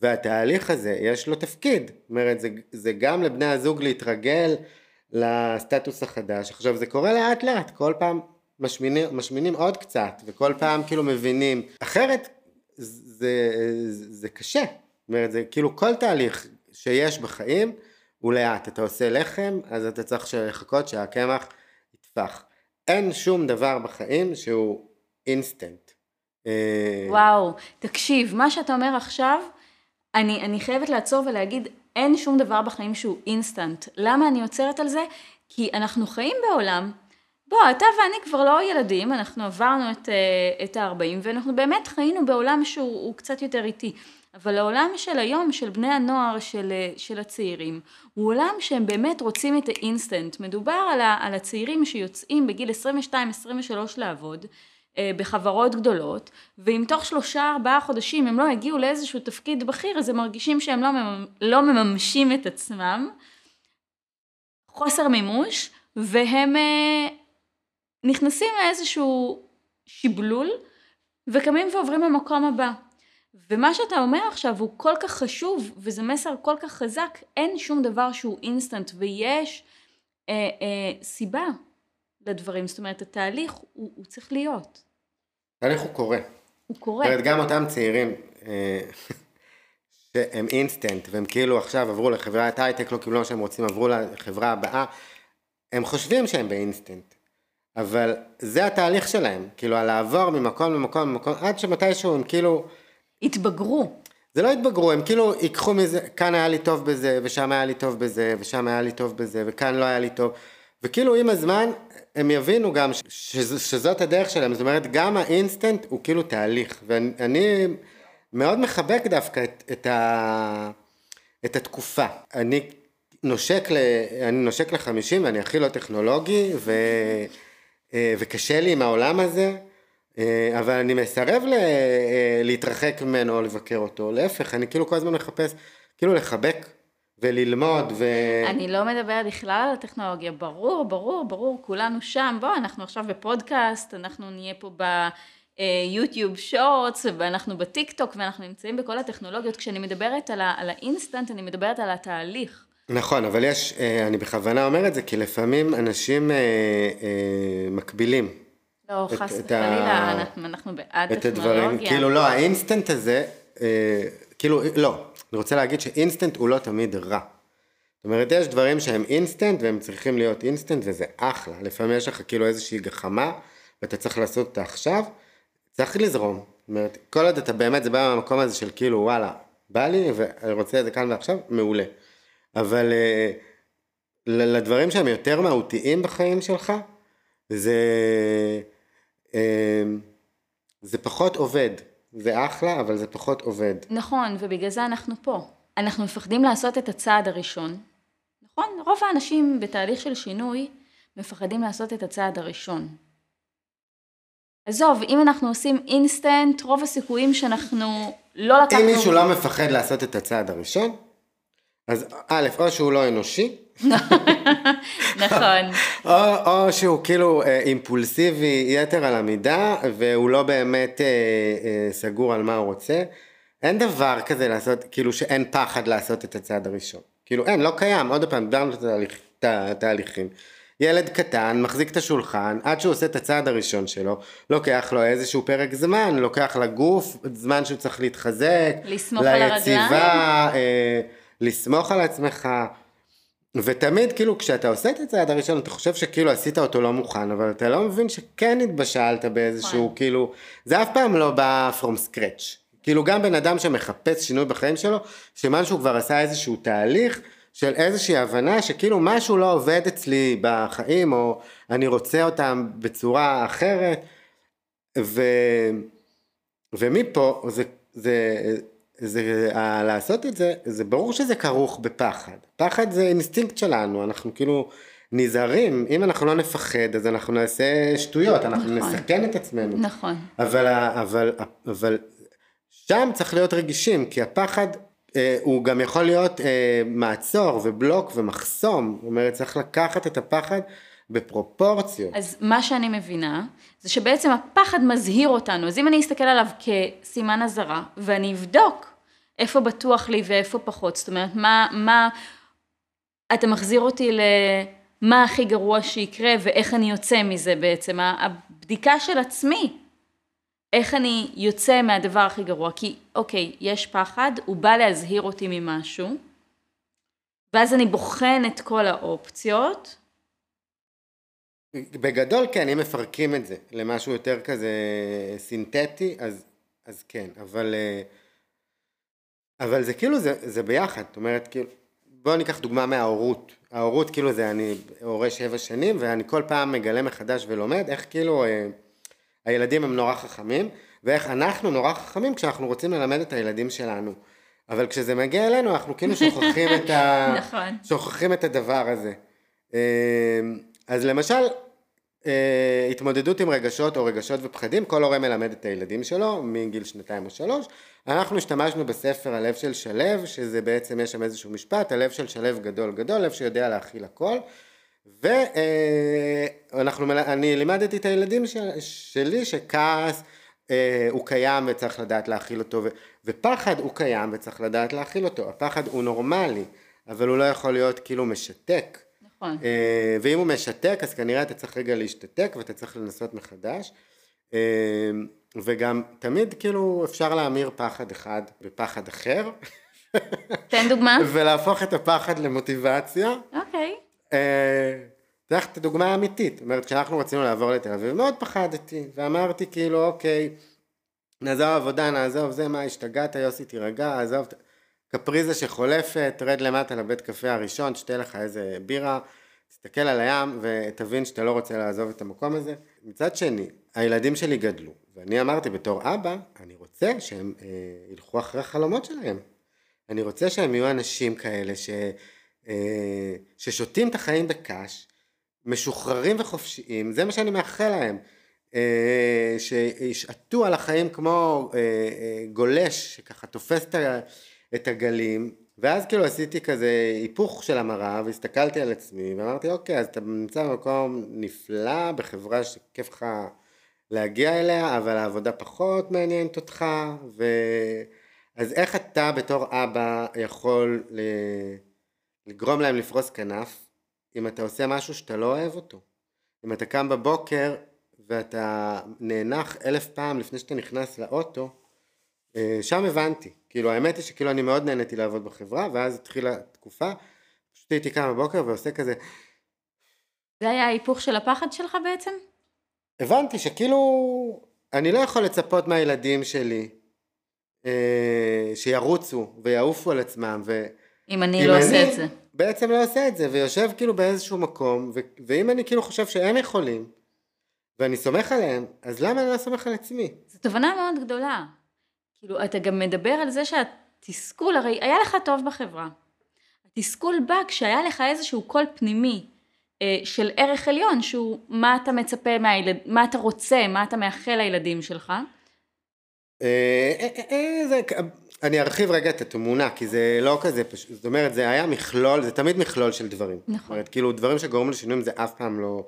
והתהליך הזה יש לו תפקיד, זאת אומרת זה, זה גם לבני הזוג להתרגל לסטטוס החדש, עכשיו זה קורה לאט לאט, כל פעם משמינים, משמינים עוד קצת, וכל פעם כאילו מבינים, אחרת זה, זה, זה קשה, זאת אומרת זה כאילו כל תהליך שיש בחיים הוא לאט, אתה עושה לחם, אז אתה צריך לחכות שהקמח יטפח. אין שום דבר בחיים שהוא אינסטנט. אה, וואו, תקשיב, מה שאתה אומר עכשיו, אני, אני חייבת לעצור ולהגיד, אין שום דבר בחיים שהוא אינסטנט. למה אני עוצרת על זה? כי אנחנו חיים בעולם, בוא, אתה ואני כבר לא ילדים, אנחנו עברנו את, אה, את ה-40, ואנחנו באמת חיינו בעולם שהוא קצת יותר איטי. אבל העולם של היום, של בני הנוער, של, אה, של הצעירים, הוא עולם שהם באמת רוצים את האינסטנט. מדובר על, ה, על הצעירים שיוצאים בגיל 22-23 לעבוד, אה, בחברות גדולות, ואם תוך שלושה ארבעה חודשים הם לא הגיעו לאיזשהו תפקיד בכיר, אז הם מרגישים שהם לא, לא מממשים את עצמם, חוסר מימוש, והם אה, נכנסים לאיזשהו שיבלול, וקמים ועוברים למקום הבא. ומה שאתה אומר עכשיו הוא כל כך חשוב, וזה מסר כל כך חזק, אין שום דבר שהוא אינסטנט, ויש אה, אה, סיבה לדברים, זאת אומרת התהליך הוא, הוא צריך להיות. התהליך הוא קורה. הוא קורה. זאת אומרת גם אותם צעירים אה, שהם אינסטנט והם כאילו עכשיו עברו לחברת הייטק, לא קיבלו מה שהם רוצים, עברו לחברה הבאה, הם חושבים שהם באינסטנט. אבל זה התהליך שלהם, כאילו על לעבור ממקום למקום למקום, עד שמתישהו הם כאילו... התבגרו. זה לא התבגרו, הם כאילו ייקחו מזה, כאן היה לי טוב בזה, ושם היה לי טוב בזה, ושם היה לי טוב בזה, וכאן לא היה לי טוב. וכאילו עם הזמן הם יבינו גם שז, שזאת הדרך שלהם, זאת אומרת גם האינסטנט הוא כאילו תהליך, ואני מאוד מחבק דווקא את, את, ה, את התקופה. אני נושק, ל, אני נושק לחמישים ואני הכי לא טכנולוגי ו, אה, וקשה לי עם העולם הזה, אבל אני מסרב ל, אה, להתרחק ממנו או לבקר אותו, להפך, אני כאילו כל הזמן מחפש כאילו לחבק וללמוד ו... אני לא מדברת בכלל על הטכנולוגיה, ברור, ברור, ברור, כולנו שם, בוא, אנחנו עכשיו בפודקאסט, אנחנו נהיה פה ב YouTube Shorts, ואנחנו בטיק טוק, ואנחנו נמצאים בכל הטכנולוגיות. כשאני מדברת על, ה- על האינסטנט, אני מדברת על התהליך. נכון, אבל יש, אה, אני בכוונה אומר את זה, כי לפעמים אנשים אה, אה, מקבילים. לא, חס וחלילה, אנחנו, בעד את טכנולוגיה. הדברים, כאילו לא, האינסטנט הזה, אה, כאילו, לא, אני רוצה להגיד שאינסטנט הוא לא תמיד רע. זאת אומרת, יש דברים שהם אינסטנט והם צריכים להיות אינסטנט וזה אחלה. לפעמים יש לך כאילו איזושהי גחמה ואתה צריך לעשות אותה עכשיו, צריך לזרום. זאת אומרת, כל עוד אתה באמת, זה בא מהמקום הזה של כאילו וואלה, בא לי ואני רוצה את זה כאן ועכשיו, מעולה. אבל אה, לדברים שהם יותר מהותיים בחיים שלך, זה, אה, זה פחות עובד. זה אחלה, אבל זה פחות עובד. נכון, ובגלל זה אנחנו פה. אנחנו מפחדים לעשות את הצעד הראשון. נכון? רוב האנשים בתהליך של שינוי מפחדים לעשות את הצעד הראשון. עזוב, אם אנחנו עושים אינסטנט, רוב הסיכויים שאנחנו לא לקחנו... אם מישהו לא מפחד לעשות את הצעד הראשון, אז א', או שהוא לא אנושי, נכון. או, או שהוא כאילו אה, אימפולסיבי יתר על המידה, והוא לא באמת אה, אה, סגור על מה הוא רוצה. אין דבר כזה לעשות, כאילו שאין פחד לעשות את הצעד הראשון. כאילו אין, לא קיים, עוד פעם, דיברנו את התהליכים. ילד קטן מחזיק את השולחן עד שהוא עושה את הצעד הראשון שלו, לוקח לו איזשהו פרק זמן, לוקח לגוף זמן שהוא צריך להתחזק, לסמוך על הרגליים, ליציבה, אה, לסמוך על עצמך. ותמיד כאילו כשאתה עושה את הצעד הראשון אתה חושב שכאילו עשית אותו לא מוכן אבל אתה לא מבין שכן התבשלת באיזשהו נכון. כאילו זה אף פעם לא בא from scratch כאילו גם בן אדם שמחפש שינוי בחיים שלו שמן שהוא כבר עשה איזשהו תהליך של איזושהי הבנה שכאילו משהו לא עובד אצלי בחיים או אני רוצה אותם בצורה אחרת ו... ומפה זה, זה, זה, ה- לעשות את זה, זה ברור שזה כרוך בפחד. פחד זה אינסטינקט שלנו, אנחנו כאילו נזהרים, אם אנחנו לא נפחד אז אנחנו נעשה שטויות, אנחנו נכון. נסכן את עצמנו. נכון. אבל, אבל, אבל שם צריך להיות רגישים, כי הפחד אה, הוא גם יכול להיות אה, מעצור ובלוק ומחסום, זאת אומרת צריך לקחת את הפחד בפרופורציות. אז מה שאני מבינה, זה שבעצם הפחד מזהיר אותנו. אז אם אני אסתכל עליו כסימן אזהרה, ואני אבדוק איפה בטוח לי ואיפה פחות, זאת אומרת, מה, מה, אתה מחזיר אותי למה הכי גרוע שיקרה ואיך אני יוצא מזה בעצם, הבדיקה של עצמי, איך אני יוצא מהדבר הכי גרוע, כי אוקיי, יש פחד, הוא בא להזהיר אותי ממשהו, ואז אני בוחן את כל האופציות, בגדול כן, אם מפרקים את זה למשהו יותר כזה סינתטי, אז, אז כן, אבל, אה, אבל זה כאילו, זה, זה ביחד, זאת אומרת, כאילו, בואו ניקח דוגמה מההורות. ההורות כאילו זה אני הורה שבע שנים ואני כל פעם מגלה מחדש ולומד איך כאילו אה, הילדים הם נורא חכמים ואיך אנחנו נורא חכמים כשאנחנו רוצים ללמד את הילדים שלנו. אבל כשזה מגיע אלינו אנחנו כאילו שוכחים את, ה... נכון. שוכחים את הדבר הזה. אה, אז למשל אה, התמודדות עם רגשות או רגשות ופחדים, כל הורה מלמד את הילדים שלו מגיל שנתיים או שלוש. אנחנו השתמשנו בספר הלב של שלו, שזה בעצם יש שם איזשהו משפט, הלב של שלו גדול גדול, לב שיודע להכיל הכל. ואני אה, לימדתי את הילדים של, שלי שכעס אה, הוא קיים וצריך לדעת להכיל אותו, ו, ופחד הוא קיים וצריך לדעת להכיל אותו. הפחד הוא נורמלי, אבל הוא לא יכול להיות כאילו משתק. נכון. אה, ואם הוא משתק, אז כנראה אתה צריך רגע להשתתק ואתה צריך לנסות מחדש. אה, וגם תמיד כאילו אפשר להמיר פחד אחד בפחד אחר. תן דוגמה. ולהפוך את הפחד למוטיבציה. אוקיי. אתן לך את הדוגמה האמיתית. זאת אומרת, כשאנחנו רצינו לעבור לתל אביב, מאוד פחדתי, ואמרתי כאילו, אוקיי, נעזוב עבודה, נעזוב זה, מה, השתגעת, יוסי, תירגע, עזוב, קפריזה שחולפת, רד למטה לבית קפה הראשון, תשתה לך איזה בירה, תסתכל על הים ותבין שאתה לא רוצה לעזוב את המקום הזה. מצד שני, הילדים שלי גדלו, ואני אמרתי בתור אבא, אני רוצה שהם אה, ילכו אחרי החלומות שלהם. אני רוצה שהם יהיו אנשים כאלה ש, אה, ששותים את החיים בקש, משוחררים וחופשיים, זה מה שאני מאחל להם. אה, שישעטו על החיים כמו אה, אה, גולש שככה תופס את ה... את הגלים, ואז כאילו עשיתי כזה היפוך של המראה, והסתכלתי על עצמי, ואמרתי, אוקיי, אז אתה נמצא במקום נפלא, בחברה שכיף לך להגיע אליה, אבל העבודה פחות מעניינת אותך, ו... אז איך אתה בתור אבא יכול לגרום להם לפרוס כנף, אם אתה עושה משהו שאתה לא אוהב אותו? אם אתה קם בבוקר ואתה נאנח אלף פעם לפני שאתה נכנס לאוטו, שם הבנתי. כאילו האמת היא שכאילו אני מאוד נהניתי לעבוד בחברה, ואז התחילה תקופה, פשוט הייתי קם בבוקר ועושה כזה... זה היה ההיפוך של הפחד שלך בעצם? הבנתי שכאילו אני לא יכול לצפות מהילדים שלי אה, שירוצו ויעופו על עצמם ו... אם אני לא עושה את זה. בעצם לא עושה את זה ויושב כאילו באיזשהו מקום ו... ואם אני כאילו חושב שהם יכולים ואני סומך עליהם אז למה אני לא סומך על עצמי? זו תובנה מאוד גדולה. כאילו, אתה גם מדבר על זה שהתסכול, הרי היה לך טוב בחברה. התסכול בא כשהיה לך איזשהו קול פנימי אה, של ערך עליון, שהוא מה אתה מצפה מהילד, מה אתה רוצה, מה אתה מאחל לילדים שלך. אה, אה, אני ארחיב רגע את התמונה, כי זה לא כזה פשוט, זאת אומרת, זה היה מכלול, זה תמיד מכלול של דברים. נכון. זאת אומרת, כאילו, דברים שגורמים לשינויים זה אף פעם לא...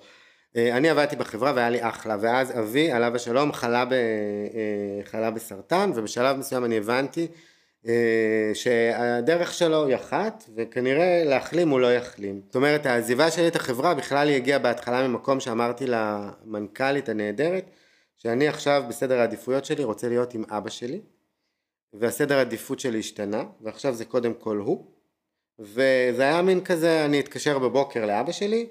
אה, אני עבדתי בחברה והיה לי אחלה, ואז אבי, עליו השלום, חלה, ב, אה, חלה בסרטן, ובשלב מסוים אני הבנתי אה, שהדרך שלו היא אחת, וכנראה להחלים הוא לא יחלים. זאת אומרת, העזיבה שלי את החברה בכלל היא הגיעה בהתחלה ממקום שאמרתי למנכ"לית הנהדרת, שאני עכשיו בסדר העדיפויות שלי רוצה להיות עם אבא שלי, והסדר העדיפות שלי השתנה, ועכשיו זה קודם כל הוא, וזה היה מין כזה, אני אתקשר בבוקר לאבא שלי,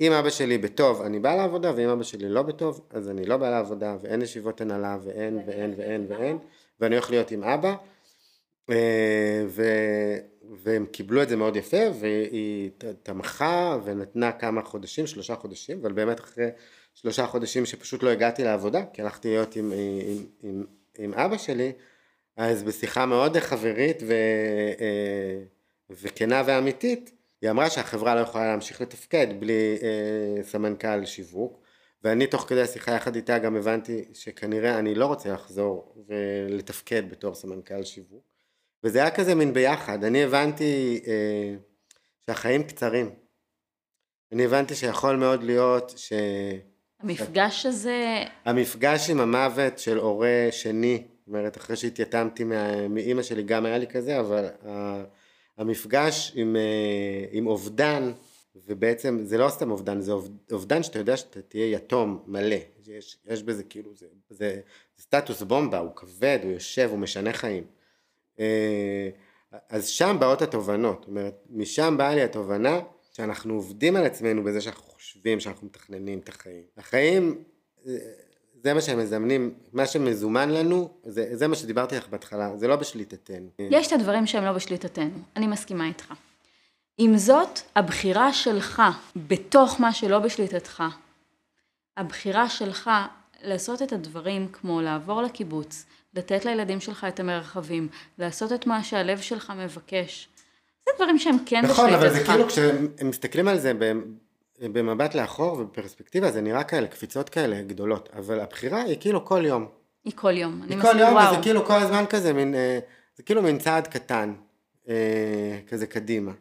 אם אבא שלי בטוב אני בא לעבודה ואם אבא שלי לא בטוב אז אני לא בא לעבודה ואין ישיבות הנהלה ואין ואין ואין ואין ואני הולך להיות עם אבא. אה, ו... והם קיבלו את זה מאוד יפה והיא תמכה ונתנה כמה חודשים, שלושה חודשים, אבל באמת אחרי שלושה חודשים שפשוט לא הגעתי לעבודה כי הלכתי להיות עם, עם, עם, עם אבא שלי אז בשיחה מאוד חברית ו... אה, וכנה ואמיתית היא אמרה שהחברה לא יכולה להמשיך לתפקד בלי אה, סמנכ"ל שיווק ואני תוך כדי השיחה יחד איתה גם הבנתי שכנראה אני לא רוצה לחזור ולתפקד בתור סמנכ"ל שיווק. וזה היה כזה מין ביחד, אני הבנתי אה, שהחיים קצרים. אני הבנתי שיכול מאוד להיות ש... המפגש הזה... המפגש עם המוות של הורה שני, זאת אומרת אחרי שהתייתמתי מאימא שלי גם היה לי כזה, אבל המפגש עם, אה, עם אובדן, ובעצם זה לא סתם אובדן, זה אובדן שאתה יודע שאתה תהיה יתום מלא, יש, יש בזה כאילו, זה, זה, זה סטטוס בומבה, הוא כבד, הוא יושב, הוא משנה חיים. אה, אז שם באות התובנות, זאת אומרת, משם באה לי התובנה שאנחנו עובדים על עצמנו בזה שאנחנו חושבים שאנחנו מתכננים את החיים. החיים, אה, זה מה שהם מזמנים, מה שמזומן לנו, זה, זה מה שדיברתי לך בהתחלה, זה לא בשליטתנו. יש את הדברים שהם לא בשליטתנו, אני מסכימה איתך. עם זאת, הבחירה שלך בתוך מה שלא בשליטתך, הבחירה שלך לעשות את הדברים כמו לעבור לקיבוץ, לתת לילדים שלך את המרחבים, לעשות את מה שהלב שלך מבקש, זה דברים שהם כן נכון, בשליטתך. אבל זה כאילו כשהם מסתכלים על זה במבט לאחור ובפרספקטיבה, זה נראה כאלה קפיצות כאלה גדולות, אבל הבחירה היא כאילו כל יום. היא כל יום, אני היא כל יום. וזה כאילו כל הזמן כזה מין, אה, זה כאילו מין צעד קטן, אה, כזה קדימה.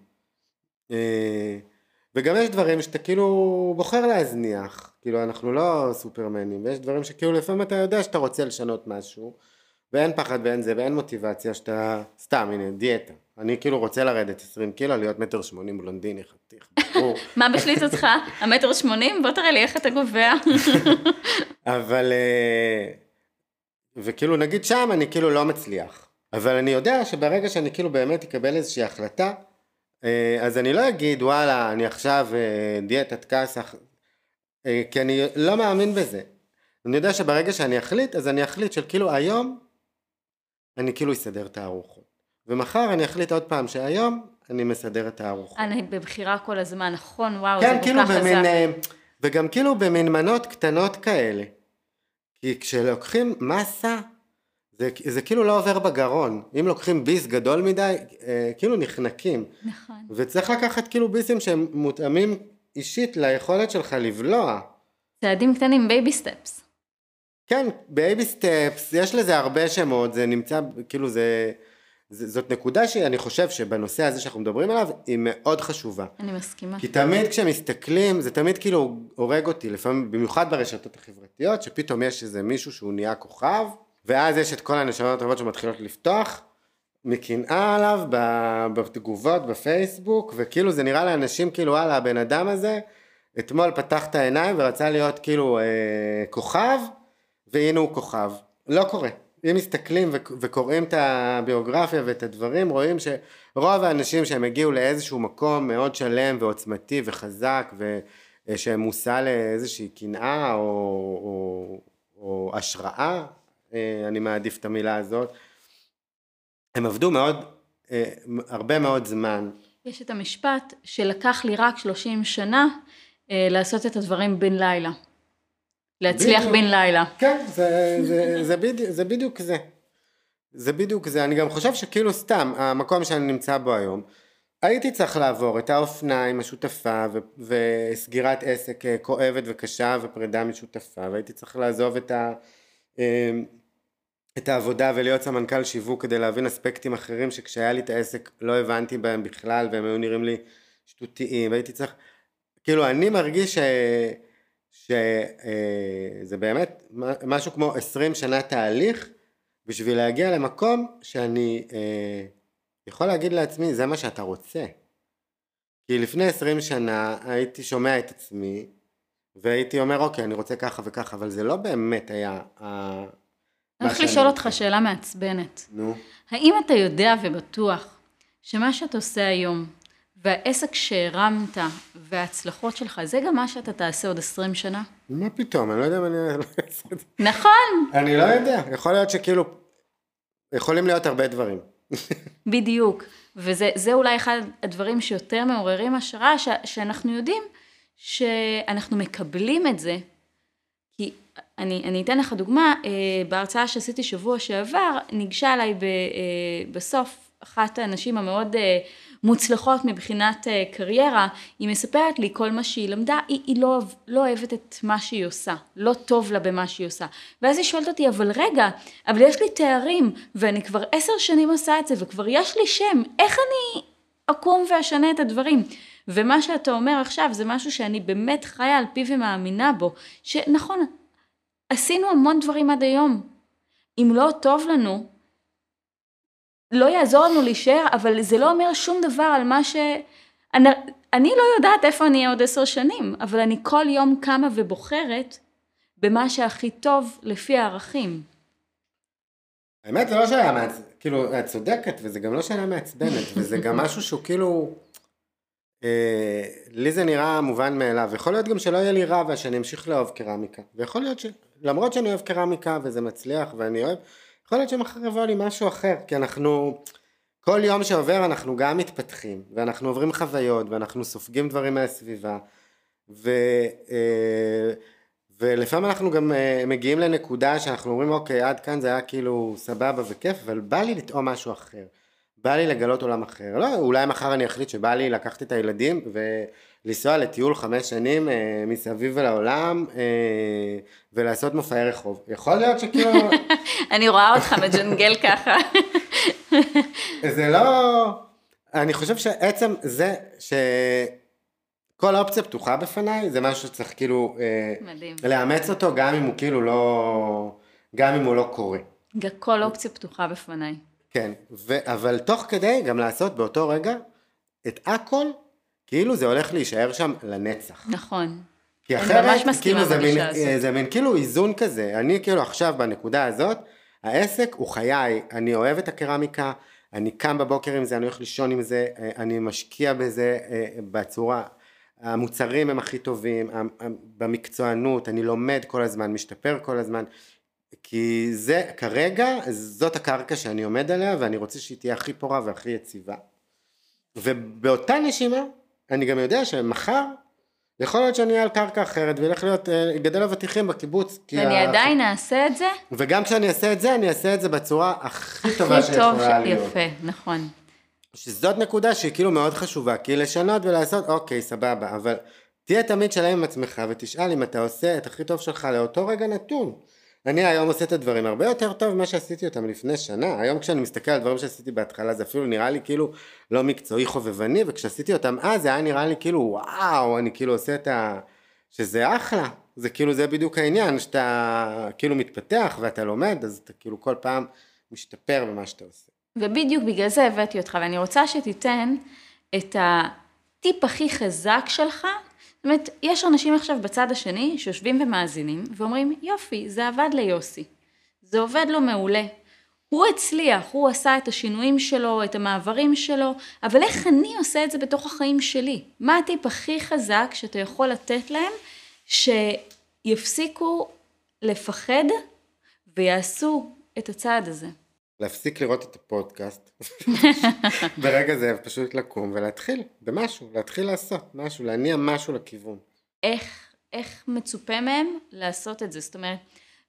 אה, וגם יש דברים שאתה כאילו בוחר להזניח, כאילו אנחנו לא סופרמנים, ויש דברים שכאילו לפעמים אתה יודע שאתה רוצה לשנות משהו, ואין פחד ואין זה, ואין מוטיבציה שאתה, סתם, הנה, דיאטה. אני כאילו רוצה לרדת 20 קילו, להיות מטר שמונים בלונדיני, חתיך, ברור. מה בשליטתך? המטר שמונים? בוא תראה לי איך אתה קובע. אבל, אה, וכאילו נגיד שם אני כאילו לא מצליח. אבל אני יודע שברגע שאני כאילו באמת אקבל איזושהי החלטה, אה, אז אני לא אגיד וואלה אני עכשיו אה, דיאטת כסח, כי אני לא מאמין בזה. אני יודע שברגע שאני אחליט, אז אני אחליט של כאילו היום אני כאילו אסדר את הארוחות. ומחר אני אחליט עוד פעם שהיום אני מסדר את הארוחות. אני בבחירה כל הזמן, נכון, וואו, כן, זה כל כאילו כך במין, חזק. אה, וגם כאילו במין מנות קטנות כאלה. כי כשלוקחים מסה, זה, זה כאילו לא עובר בגרון. אם לוקחים ביס גדול מדי, אה, כאילו נחנקים. נכון. וצריך לקחת כאילו ביסים שהם מותאמים אישית ליכולת שלך לבלוע. צעדים קטנים, בייבי סטפס. כן, בייבי סטפס, יש לזה הרבה שמות, זה נמצא, כאילו זה, זאת נקודה שאני חושב שבנושא הזה שאנחנו מדברים עליו, היא מאוד חשובה. אני מסכימה. כי תמיד כשמסתכלים, זה תמיד כאילו הורג אותי, לפעמים, במיוחד ברשתות החברתיות, שפתאום יש איזה מישהו שהוא נהיה כוכב, ואז יש את כל הנשמות הטובות שמתחילות לפתוח, מקנאה עליו בתגובות בפייסבוק, וכאילו זה נראה לאנשים כאילו וואלה הבן אדם הזה, אתמול פתח את העיניים ורצה להיות כאילו אה, כוכב, והנה הוא כוכב. לא קורה. אם מסתכלים וקוראים את הביוגרפיה ואת הדברים, רואים שרוב האנשים שהם הגיעו לאיזשהו מקום מאוד שלם ועוצמתי וחזק, ושהם מושא לאיזושהי קנאה או, או, או השראה, אה, אני מעדיף את המילה הזאת, הם עבדו מאוד, אה, הרבה מאוד זמן. יש את המשפט שלקח לי רק 30 שנה אה, לעשות את הדברים בן לילה. להצליח בדיוק. בן לילה. כן, זה, זה, זה, בדיוק, זה בדיוק זה. זה בדיוק זה. אני גם חושב שכאילו סתם, המקום שאני נמצא בו היום, הייתי צריך לעבור את האופנה עם השותפה ו- וסגירת עסק אה, כואבת וקשה ופרידה משותפה והייתי צריך לעזוב את, ה, אה, את העבודה ולהיות סמנכ"ל שיווק כדי להבין אספקטים אחרים שכשהיה לי את העסק לא הבנתי בהם בכלל והם היו נראים לי שטותיים והייתי צריך, כאילו אני מרגיש ש... שזה באמת משהו כמו 20 שנה תהליך בשביל להגיע למקום שאני אה, יכול להגיד לעצמי זה מה שאתה רוצה כי לפני 20 שנה הייתי שומע את עצמי והייתי אומר אוקיי אני רוצה ככה וככה אבל זה לא באמת היה אני הולך לשאול. אותך שאלה מעצבנת. נו האם אתה יודע ובטוח שמה שאתה עושה היום והעסק שהרמת וההצלחות שלך זה גם מה שאתה תעשה עוד 20 שנה? מה פתאום אני לא יודע אם אני אעשה את זה נכון, אני לא יודע יכול להיות שכאילו יכולים להיות הרבה דברים בדיוק. וזה זה אולי אחד הדברים שיותר מעוררים השראה, ש, שאנחנו יודעים שאנחנו מקבלים את זה. כי אני, אני אתן לך דוגמה, אה, בהרצאה שעשיתי שבוע שעבר, ניגשה אליי ב, אה, בסוף אחת הנשים המאוד אה, מוצלחות מבחינת אה, קריירה, היא מספרת לי כל מה שהיא למדה, היא, היא לא, לא אוהבת את מה שהיא עושה, לא טוב לה במה שהיא עושה. ואז היא שואלת אותי, אבל רגע, אבל יש לי תארים, ואני כבר עשר שנים עושה את זה, וכבר יש לי שם, איך אני אקום ואשנה את הדברים? ומה שאתה אומר עכשיו זה משהו שאני באמת חיה על פיו ומאמינה בו, שנכון, עשינו המון דברים עד היום. אם לא טוב לנו, לא יעזור לנו להישאר, אבל זה לא אומר שום דבר על מה ש... אני, אני לא יודעת איפה אני אהיה עוד עשר שנים, אבל אני כל יום קמה ובוחרת במה שהכי טוב לפי הערכים. האמת זה לא שאלה מעצבנת, כאילו את צודקת וזה גם לא שאלה מעצבנת וזה גם משהו שהוא כאילו אה, לי זה נראה מובן מאליו, יכול להיות גם שלא יהיה לי רע ושאני אמשיך לאהוב קרמיקה, ויכול להיות שלמרות שאני אוהב קרמיקה וזה מצליח ואני אוהב, יכול להיות שמחר יבוא לי משהו אחר, כי אנחנו, כל יום שעובר אנחנו גם מתפתחים, ואנחנו עוברים חוויות, ואנחנו סופגים דברים מהסביבה, ו... אה, ולפעמים אנחנו גם אה, מגיעים לנקודה שאנחנו אומרים אוקיי עד כאן זה היה כאילו סבבה וכיף אבל בא לי לטעום משהו אחר בא לי לגלות עולם אחר. לא אולי מחר אני אחליט שבא לי לקחת את הילדים ולנסוע לטיול חמש שנים אה, מסביב לעולם אה, ולעשות מופעי רחוב יכול להיות שכאילו אני רואה אותך מג'נגל ככה זה לא אני חושב שעצם זה ש... כל אופציה פתוחה בפניי, זה משהו שצריך כאילו אה, מדהים. לאמץ אותו גם אם הוא כאילו לא, גם אם הוא לא קורה. כל אופציה פתוחה בפניי. כן, ו, אבל תוך כדי גם לעשות באותו רגע את הכל, כאילו זה הולך להישאר שם לנצח. נכון. כי אחרת, כאילו זה מין, אה, זה מין כאילו איזון כזה, אני כאילו עכשיו בנקודה הזאת, העסק הוא חיי, אני אוהב את הקרמיקה, אני קם בבוקר עם זה, אני הולך לישון עם זה, אה, אני משקיע בזה בצורה המוצרים הם הכי טובים, במקצוענות, אני לומד כל הזמן, משתפר כל הזמן, כי זה כרגע, זאת הקרקע שאני עומד עליה ואני רוצה שהיא תהיה הכי פורה והכי יציבה. ובאותה נשימה, אני גם יודע שמחר יכול להיות שאני אהיה על קרקע אחרת וילך להיות, אה, גדל אבטיחים בקיבוץ. ואני ה... עדיין אעשה את זה? וגם כשאני אעשה את זה, אני אעשה את זה בצורה הכי טובה שיכולה להיות. הכי טוב, יפה, נכון. שזאת נקודה שהיא כאילו מאוד חשובה, כי לשנות ולעשות, אוקיי, סבבה, אבל תהיה תמיד שלם עם עצמך ותשאל אם אתה עושה את הכי טוב שלך לאותו רגע נתון. אני היום עושה את הדברים הרבה יותר טוב ממה שעשיתי אותם לפני שנה. היום כשאני מסתכל על דברים שעשיתי בהתחלה זה אפילו נראה לי כאילו לא מקצועי חובבני, וכשעשיתי אותם אז זה היה נראה לי כאילו וואו, אני כאילו עושה את ה... שזה אחלה. זה כאילו זה בדיוק העניין, שאתה כאילו מתפתח ואתה לומד, אז אתה כאילו כל פעם משתפר במה שאתה עושה. ובדיוק בגלל זה הבאתי אותך, ואני רוצה שתיתן את הטיפ הכי חזק שלך. זאת אומרת, יש אנשים עכשיו בצד השני שיושבים ומאזינים ואומרים, יופי, זה עבד ליוסי, זה עובד לו מעולה. הוא הצליח, הוא עשה את השינויים שלו, את המעברים שלו, אבל איך אני עושה את זה בתוך החיים שלי? מה הטיפ הכי חזק שאתה יכול לתת להם שיפסיקו לפחד ויעשו את הצעד הזה? להפסיק לראות את הפודקאסט, ברגע זה פשוט לקום ולהתחיל במשהו, להתחיל לעשות משהו, להניע משהו לכיוון. איך, איך מצופה מהם לעשות את זה? זאת אומרת,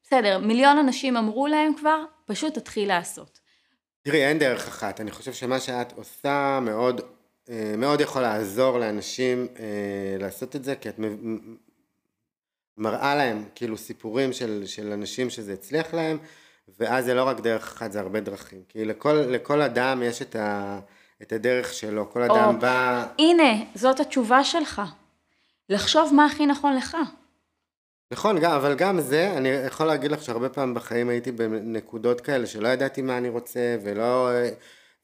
בסדר, מיליון אנשים אמרו להם כבר, פשוט תתחיל לעשות. תראי, אין דרך אחת, אני חושב שמה שאת עושה מאוד, אה, מאוד יכול לעזור לאנשים אה, לעשות את זה, כי את מראה להם כאילו סיפורים של, של אנשים שזה הצליח להם. ואז זה לא רק דרך אחת, זה הרבה דרכים. כי לכל, לכל אדם יש את, ה, את הדרך שלו, כל אדם או, בא... הנה, זאת התשובה שלך. לחשוב מה הכי נכון לך. נכון, גם, אבל גם זה, אני יכול להגיד לך שהרבה פעמים בחיים הייתי בנקודות כאלה שלא ידעתי מה אני רוצה, ולא...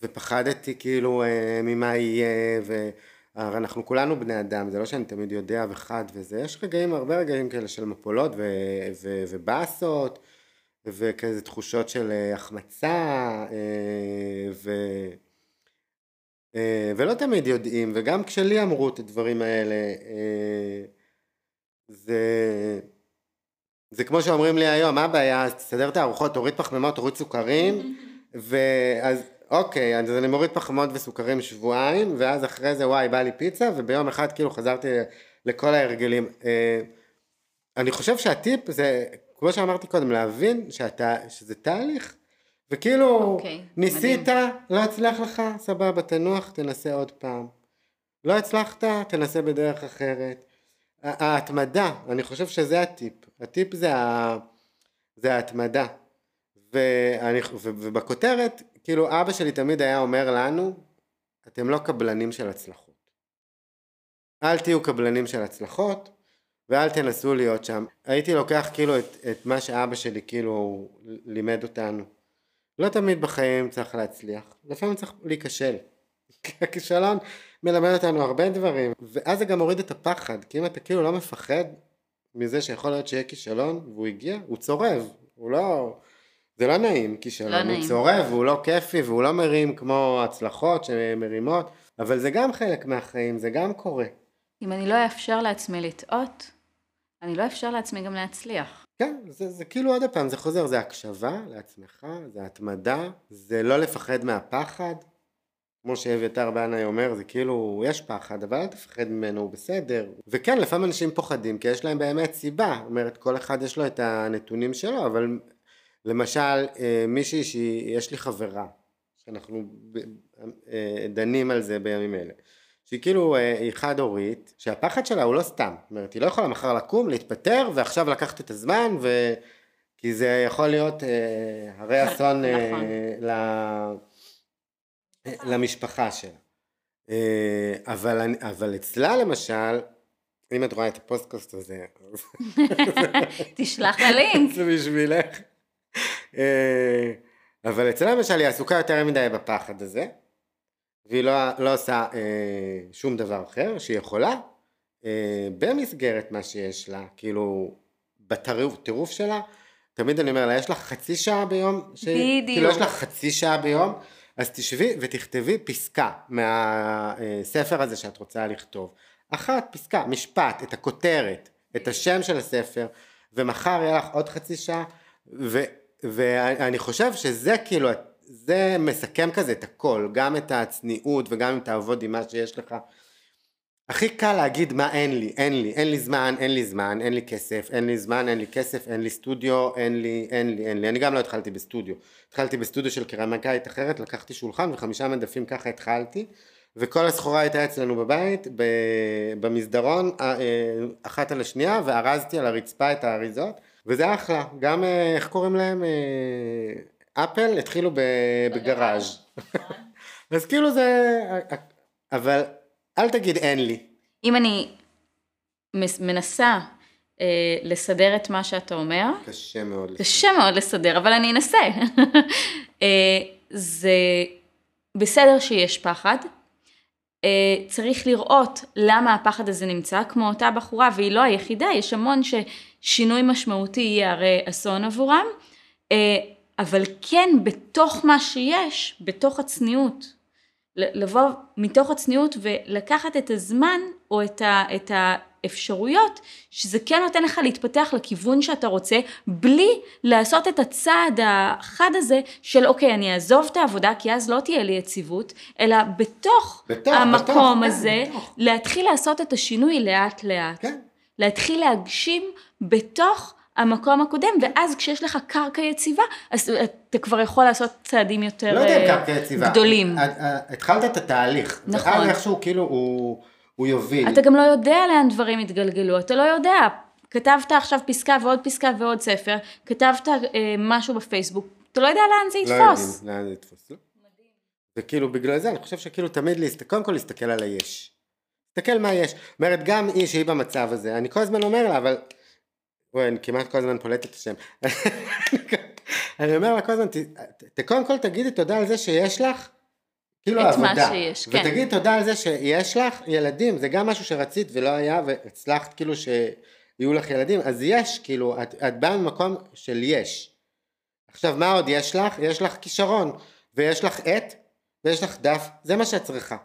ופחדתי כאילו אה, ממה יהיה, והרי אנחנו כולנו בני אדם, זה לא שאני תמיד יודע וחד וזה, יש רגעים, הרבה רגעים כאלה של מפולות ו, ו, ובאסות. וכזה תחושות של אה, החמצה, אה, ו... אה, ולא תמיד יודעים, וגם כשלי אמרו את הדברים האלה, זה... זה כמו שאומרים לי היום, מה הבעיה, אז תסדר את הארוחות, תוריד פחמימות, תוריד סוכרים, ואז אוקיי, אז אני מוריד פחמימות וסוכרים שבועיים, ואז אחרי זה וואי, בא לי פיצה, וביום אחד כאילו חזרתי לכל ההרגלים. אני חושב שהטיפ זה כמו שאמרתי קודם, להבין שאתה, שזה תהליך, וכאילו okay, אוקיי, ניסית, מדהים. לא הצליח לך, סבבה, תנוח, תנסה עוד פעם. לא הצלחת, תנסה בדרך אחרת. ההתמדה, אני חושב שזה הטיפ. הטיפ זה, ה... זה ההתמדה. ואני, ובכותרת, כאילו אבא שלי תמיד היה אומר לנו, אתם לא קבלנים של הצלחות. אל תהיו קבלנים של הצלחות, ואל תנסו להיות שם. הייתי לוקח כאילו את, את מה שאבא שלי כאילו לימד אותנו. לא תמיד בחיים צריך להצליח, לפעמים צריך להיכשל. הכישלון מלמד אותנו הרבה דברים, ואז זה גם מוריד את הפחד, כי אם אתה כאילו לא מפחד מזה שיכול להיות שיהיה כישלון, והוא הגיע, הוא צורב, הוא לא... זה לא נעים כישלון, לא הוא נעים. צורב, והוא לא כיפי, והוא לא מרים כמו הצלחות שמרימות, אבל זה גם חלק מהחיים, זה גם קורה. אם אני לא אאפשר לעצמי לטעות, אני לא אאפשר לעצמי גם להצליח. כן, זה, זה כאילו עוד פעם, זה חוזר, זה הקשבה לעצמך, זה התמדה, זה לא לפחד מהפחד, כמו שאביתר בנאי אומר, זה כאילו, יש פחד, אבל אל תפחד ממנו, הוא בסדר. וכן, לפעמים אנשים פוחדים, כי יש להם באמת סיבה. זאת אומרת, כל אחד יש לו את הנתונים שלו, אבל למשל, אה, מישהי שיש לי חברה, שאנחנו אה, דנים על זה בימים אלה. שהיא כאילו, אה, היא חד הורית, שהפחד שלה הוא לא סתם, זאת אומרת, היא לא יכולה מחר לקום, להתפטר, ועכשיו לקחת את הזמן, ו... כי זה יכול להיות הרי אסון נכון. למשפחה שלה. אה, אבל, אבל אצלה למשל, אם את רואה את הפודקאסט הזה, תשלח ללינק. זה בשבילך. אה, אבל אצלה למשל היא עסוקה יותר מדי בפחד הזה, והיא לא, לא עושה אה, שום דבר אחר שהיא יכולה, אה, במסגרת מה שיש לה, כאילו בטירוף שלה, תמיד אני אומר לה, יש לך חצי שעה ביום? ש... בדיוק. כאילו יש לך חצי שעה ביום? אז תשבי ותכתבי פסקה מהספר הזה שאת רוצה לכתוב. אחת, פסקה, משפט, את הכותרת, את השם של הספר, ומחר יהיה לך עוד חצי שעה, ו, ואני חושב שזה כאילו, זה מסכם כזה את הכל, גם את הצניעות וגם אם תעבוד עם מה שיש לך. הכי קל להגיד מה אין לי, אין לי, אין לי זמן, אין לי זמן, אין לי כסף, אין לי זמן, אין לי כסף, אין לי סטודיו, אין לי, אין לי, אין לי, אני גם לא התחלתי בסטודיו, התחלתי בסטודיו של קרמיקאית אחרת, לקחתי שולחן וחמישה מדפים ככה התחלתי, וכל הסחורה הייתה אצלנו בבית, במסדרון, אה, אחת על השנייה, וארזתי על הרצפה את האריזות, וזה אחלה, גם אה, איך קוראים להם, אה, אפל התחילו בגראז', נכון. אז כאילו זה, אבל אל תגיד אין לי. אם אני מנסה אה, לסדר את מה שאתה אומר, קשה מאוד לסדר. קשה מאוד לסדר, אבל אני אנסה. אה, זה בסדר שיש פחד, אה, צריך לראות למה הפחד הזה נמצא, כמו אותה בחורה, והיא לא היחידה, יש המון ששינוי משמעותי יהיה הרי אסון עבורם, אה, אבל כן בתוך מה שיש, בתוך הצניעות, לבוא מתוך הצניעות ולקחת את הזמן או את, ה, את האפשרויות שזה כן נותן לך להתפתח לכיוון שאתה רוצה בלי לעשות את הצעד החד הזה של אוקיי אני אעזוב את העבודה כי אז לא תהיה לי יציבות אלא בתוך, בתוך המקום בתוך, הזה כן, בתוך. להתחיל לעשות את השינוי לאט לאט. כן. להתחיל להגשים בתוך המקום הקודם, ואז כשיש לך קרקע יציבה, אז אתה כבר יכול לעשות צעדים יותר לא יודע אם קרקע יציבה. גדולים. התחלת את התהליך. נכון. זה איכשהו כאילו הוא, הוא יוביל. אתה גם לא יודע לאן דברים יתגלגלו, אתה לא יודע. כתבת עכשיו פסקה ועוד פסקה ועוד ספר, כתבת אה, משהו בפייסבוק, אתה לא יודע לאן זה יתפוס. לא יודעים לאן זה יתפוס, לא. וכאילו בגלל זה אני חושב שכאילו תמיד להסתכל, קודם כל להסתכל על היש. תסתכל מה יש. זאת אומרת גם היא שהיא במצב הזה, אני כל הזמן אומר לה אבל וואי, אני כמעט כל הזמן פולט את השם. אני אומר לה כל הזמן, קודם כל תגידי תודה על זה שיש לך, כאילו את עבודה. את מה שיש, כן. ותגידי תודה על זה שיש לך ילדים, זה גם משהו שרצית ולא היה, והצלחת כאילו שיהיו לך ילדים, אז יש, כאילו, את, את באה ממקום של יש. עכשיו, מה עוד יש לך? יש לך כישרון, ויש לך עט, ויש לך דף, זה מה שאת צריכה.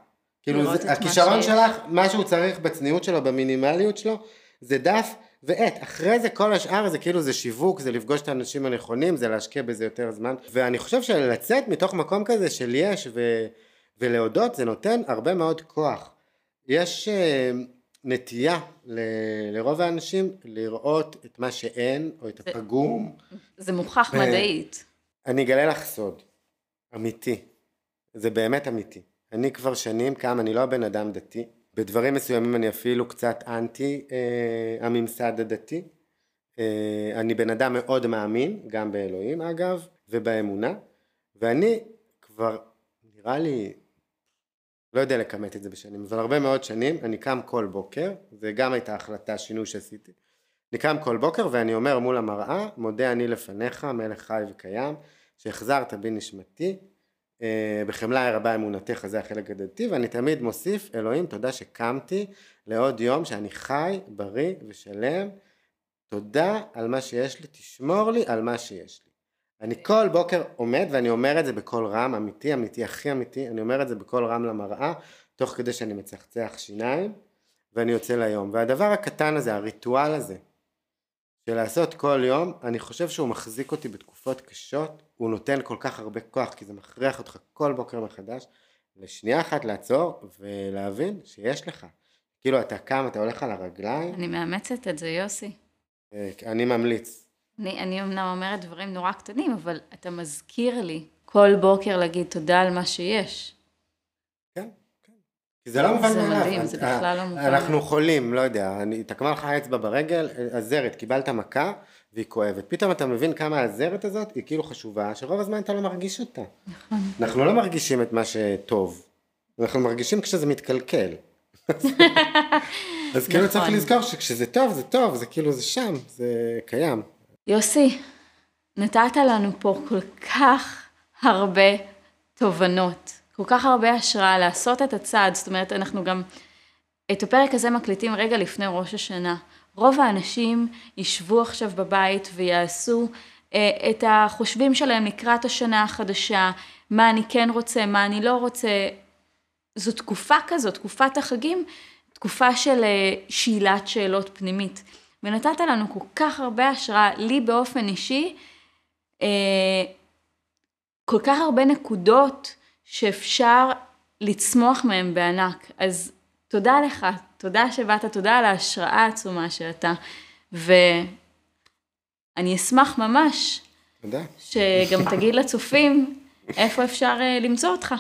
כאילו, זה, הכישרון שלך, מה שהוא צריך בצניעות שלו, במינימליות שלו, זה דף ועט, אחרי זה כל השאר זה כאילו זה שיווק, זה לפגוש את האנשים הנכונים, זה להשקיע בזה יותר זמן, ואני חושב שלצאת מתוך מקום כזה של יש ו... ולהודות זה נותן הרבה מאוד כוח. יש uh, נטייה ל... לרוב האנשים לראות את מה שאין, או את הפגום. זה מוכח מדעית. אני אגלה לך סוד, אמיתי, זה באמת אמיתי. אני כבר שנים קם, אני לא הבן אדם דתי, בדברים מסוימים אני אפילו קצת אנטי אה, הממסד הדתי. אה, אני בן אדם מאוד מאמין, גם באלוהים אגב, ובאמונה, ואני כבר, נראה לי, לא יודע לכמת את זה בשנים, אבל הרבה מאוד שנים, אני קם כל בוקר, וגם הייתה החלטה, שינוי שעשיתי, אני קם כל בוקר ואני אומר מול המראה, מודה אני לפניך, מלך חי וקיים, שהחזרת בי נשמתי, בחמלה הרבה אמונתך זה החלק הדתי ואני תמיד מוסיף אלוהים תודה שקמתי לעוד יום שאני חי בריא ושלם תודה על מה שיש לי תשמור לי על מה שיש לי אני כל בוקר עומד ואני אומר את זה בקול רם אמיתי אמיתי הכי אמיתי אני אומר את זה בקול רם למראה תוך כדי שאני מצחצח שיניים, ואני יוצא ליום. והדבר הקטן הזה, הריטואל הזה, של לעשות כל יום, אני חושב שהוא מחזיק אותי בתקופות קשות, הוא נותן כל כך הרבה כוח, כי זה מכריח אותך כל בוקר מחדש, לשנייה אחת לעצור ולהבין שיש לך. כאילו אתה קם, אתה הולך על הרגליים. אני מאמצת את זה, יוסי. אה, אני ממליץ. אני, אני אמנם אומרת דברים נורא קטנים, אבל אתה מזכיר לי כל בוקר להגיד תודה על מה שיש. כן, כן. כי זה לא מובן זה מאליו. מדהים, זה בכלל לא מובן. אנחנו חולים, לא יודע, אני- תקמה לך אצבע ברגל, הזרת, קיבלת מכה והיא כואבת. פתאום אתה מבין כמה הזרת הזאת היא כאילו חשובה, שרוב הזמן אתה לא מרגיש אותה. נכון. אנחנו לא מרגישים את מה שטוב, אנחנו מרגישים כשזה מתקלקל. אז כאילו צריך נכון. לזכור שכשזה טוב זה טוב, זה כאילו זה שם, זה קיים. יוסי, נתת לנו פה כל כך הרבה תובנות, כל כך הרבה השראה לעשות את הצעד, זאת אומרת, אנחנו גם את הפרק הזה מקליטים רגע לפני ראש השנה. רוב האנשים ישבו עכשיו בבית ויעשו אה, את החושבים שלהם לקראת השנה החדשה, מה אני כן רוצה, מה אני לא רוצה. זו תקופה כזאת, תקופת החגים, תקופה של אה, שאלת שאלות פנימית. ונתת לנו כל כך הרבה השראה, לי באופן אישי, אה, כל כך הרבה נקודות שאפשר לצמוח מהן בענק. אז תודה לך, תודה שבאת, תודה על ההשראה העצומה שאתה. ואני אשמח ממש תודה. שגם תגיד לצופים איפה אפשר אה, למצוא אותך.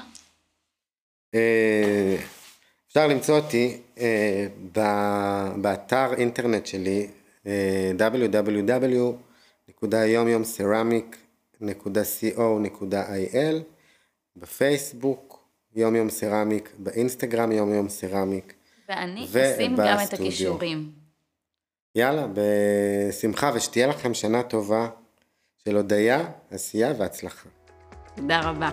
אה, אפשר למצוא אותי אה, באתר אינטרנט שלי www.יומיומסרמיק.co.il בפייסבוק יום יום סרמיק, באינסטגרם יום יום סרמיק. ואני. אשים גם את הכישורים. יאללה, בשמחה ושתהיה לכם שנה טובה של הודיה, עשייה והצלחה. תודה רבה.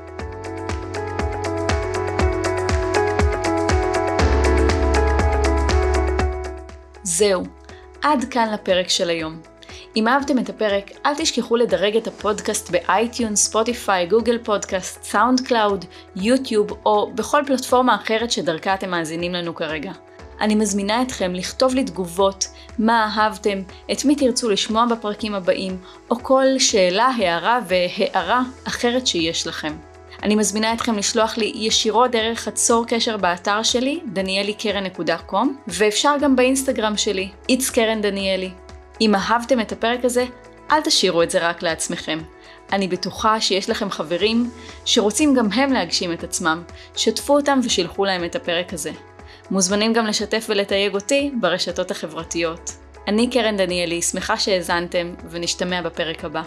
זהו, עד כאן לפרק של היום. אם אהבתם את הפרק, אל תשכחו לדרג את הפודקאסט ב iTunes, Spotify, Google Podcast, SoundCloud, YouTube או בכל פלטפורמה אחרת שדרכה אתם מאזינים לנו כרגע. אני מזמינה אתכם לכתוב לי תגובות, מה אהבתם, את מי תרצו לשמוע בפרקים הבאים, או כל שאלה, הערה והערה אחרת שיש לכם. אני מזמינה אתכם לשלוח לי ישירות דרך הצור קשר באתר שלי, danielיקרן.com, ואפשר גם באינסטגרם שלי, it's קרן דניאלי. אם אהבתם את הפרק הזה, אל תשאירו את זה רק לעצמכם. אני בטוחה שיש לכם חברים שרוצים גם הם להגשים את עצמם, שתפו אותם ושילחו להם את הפרק הזה. מוזמנים גם לשתף ולתייג אותי ברשתות החברתיות. אני קרן דניאלי, שמחה שהאזנתם, ונשתמע בפרק הבא.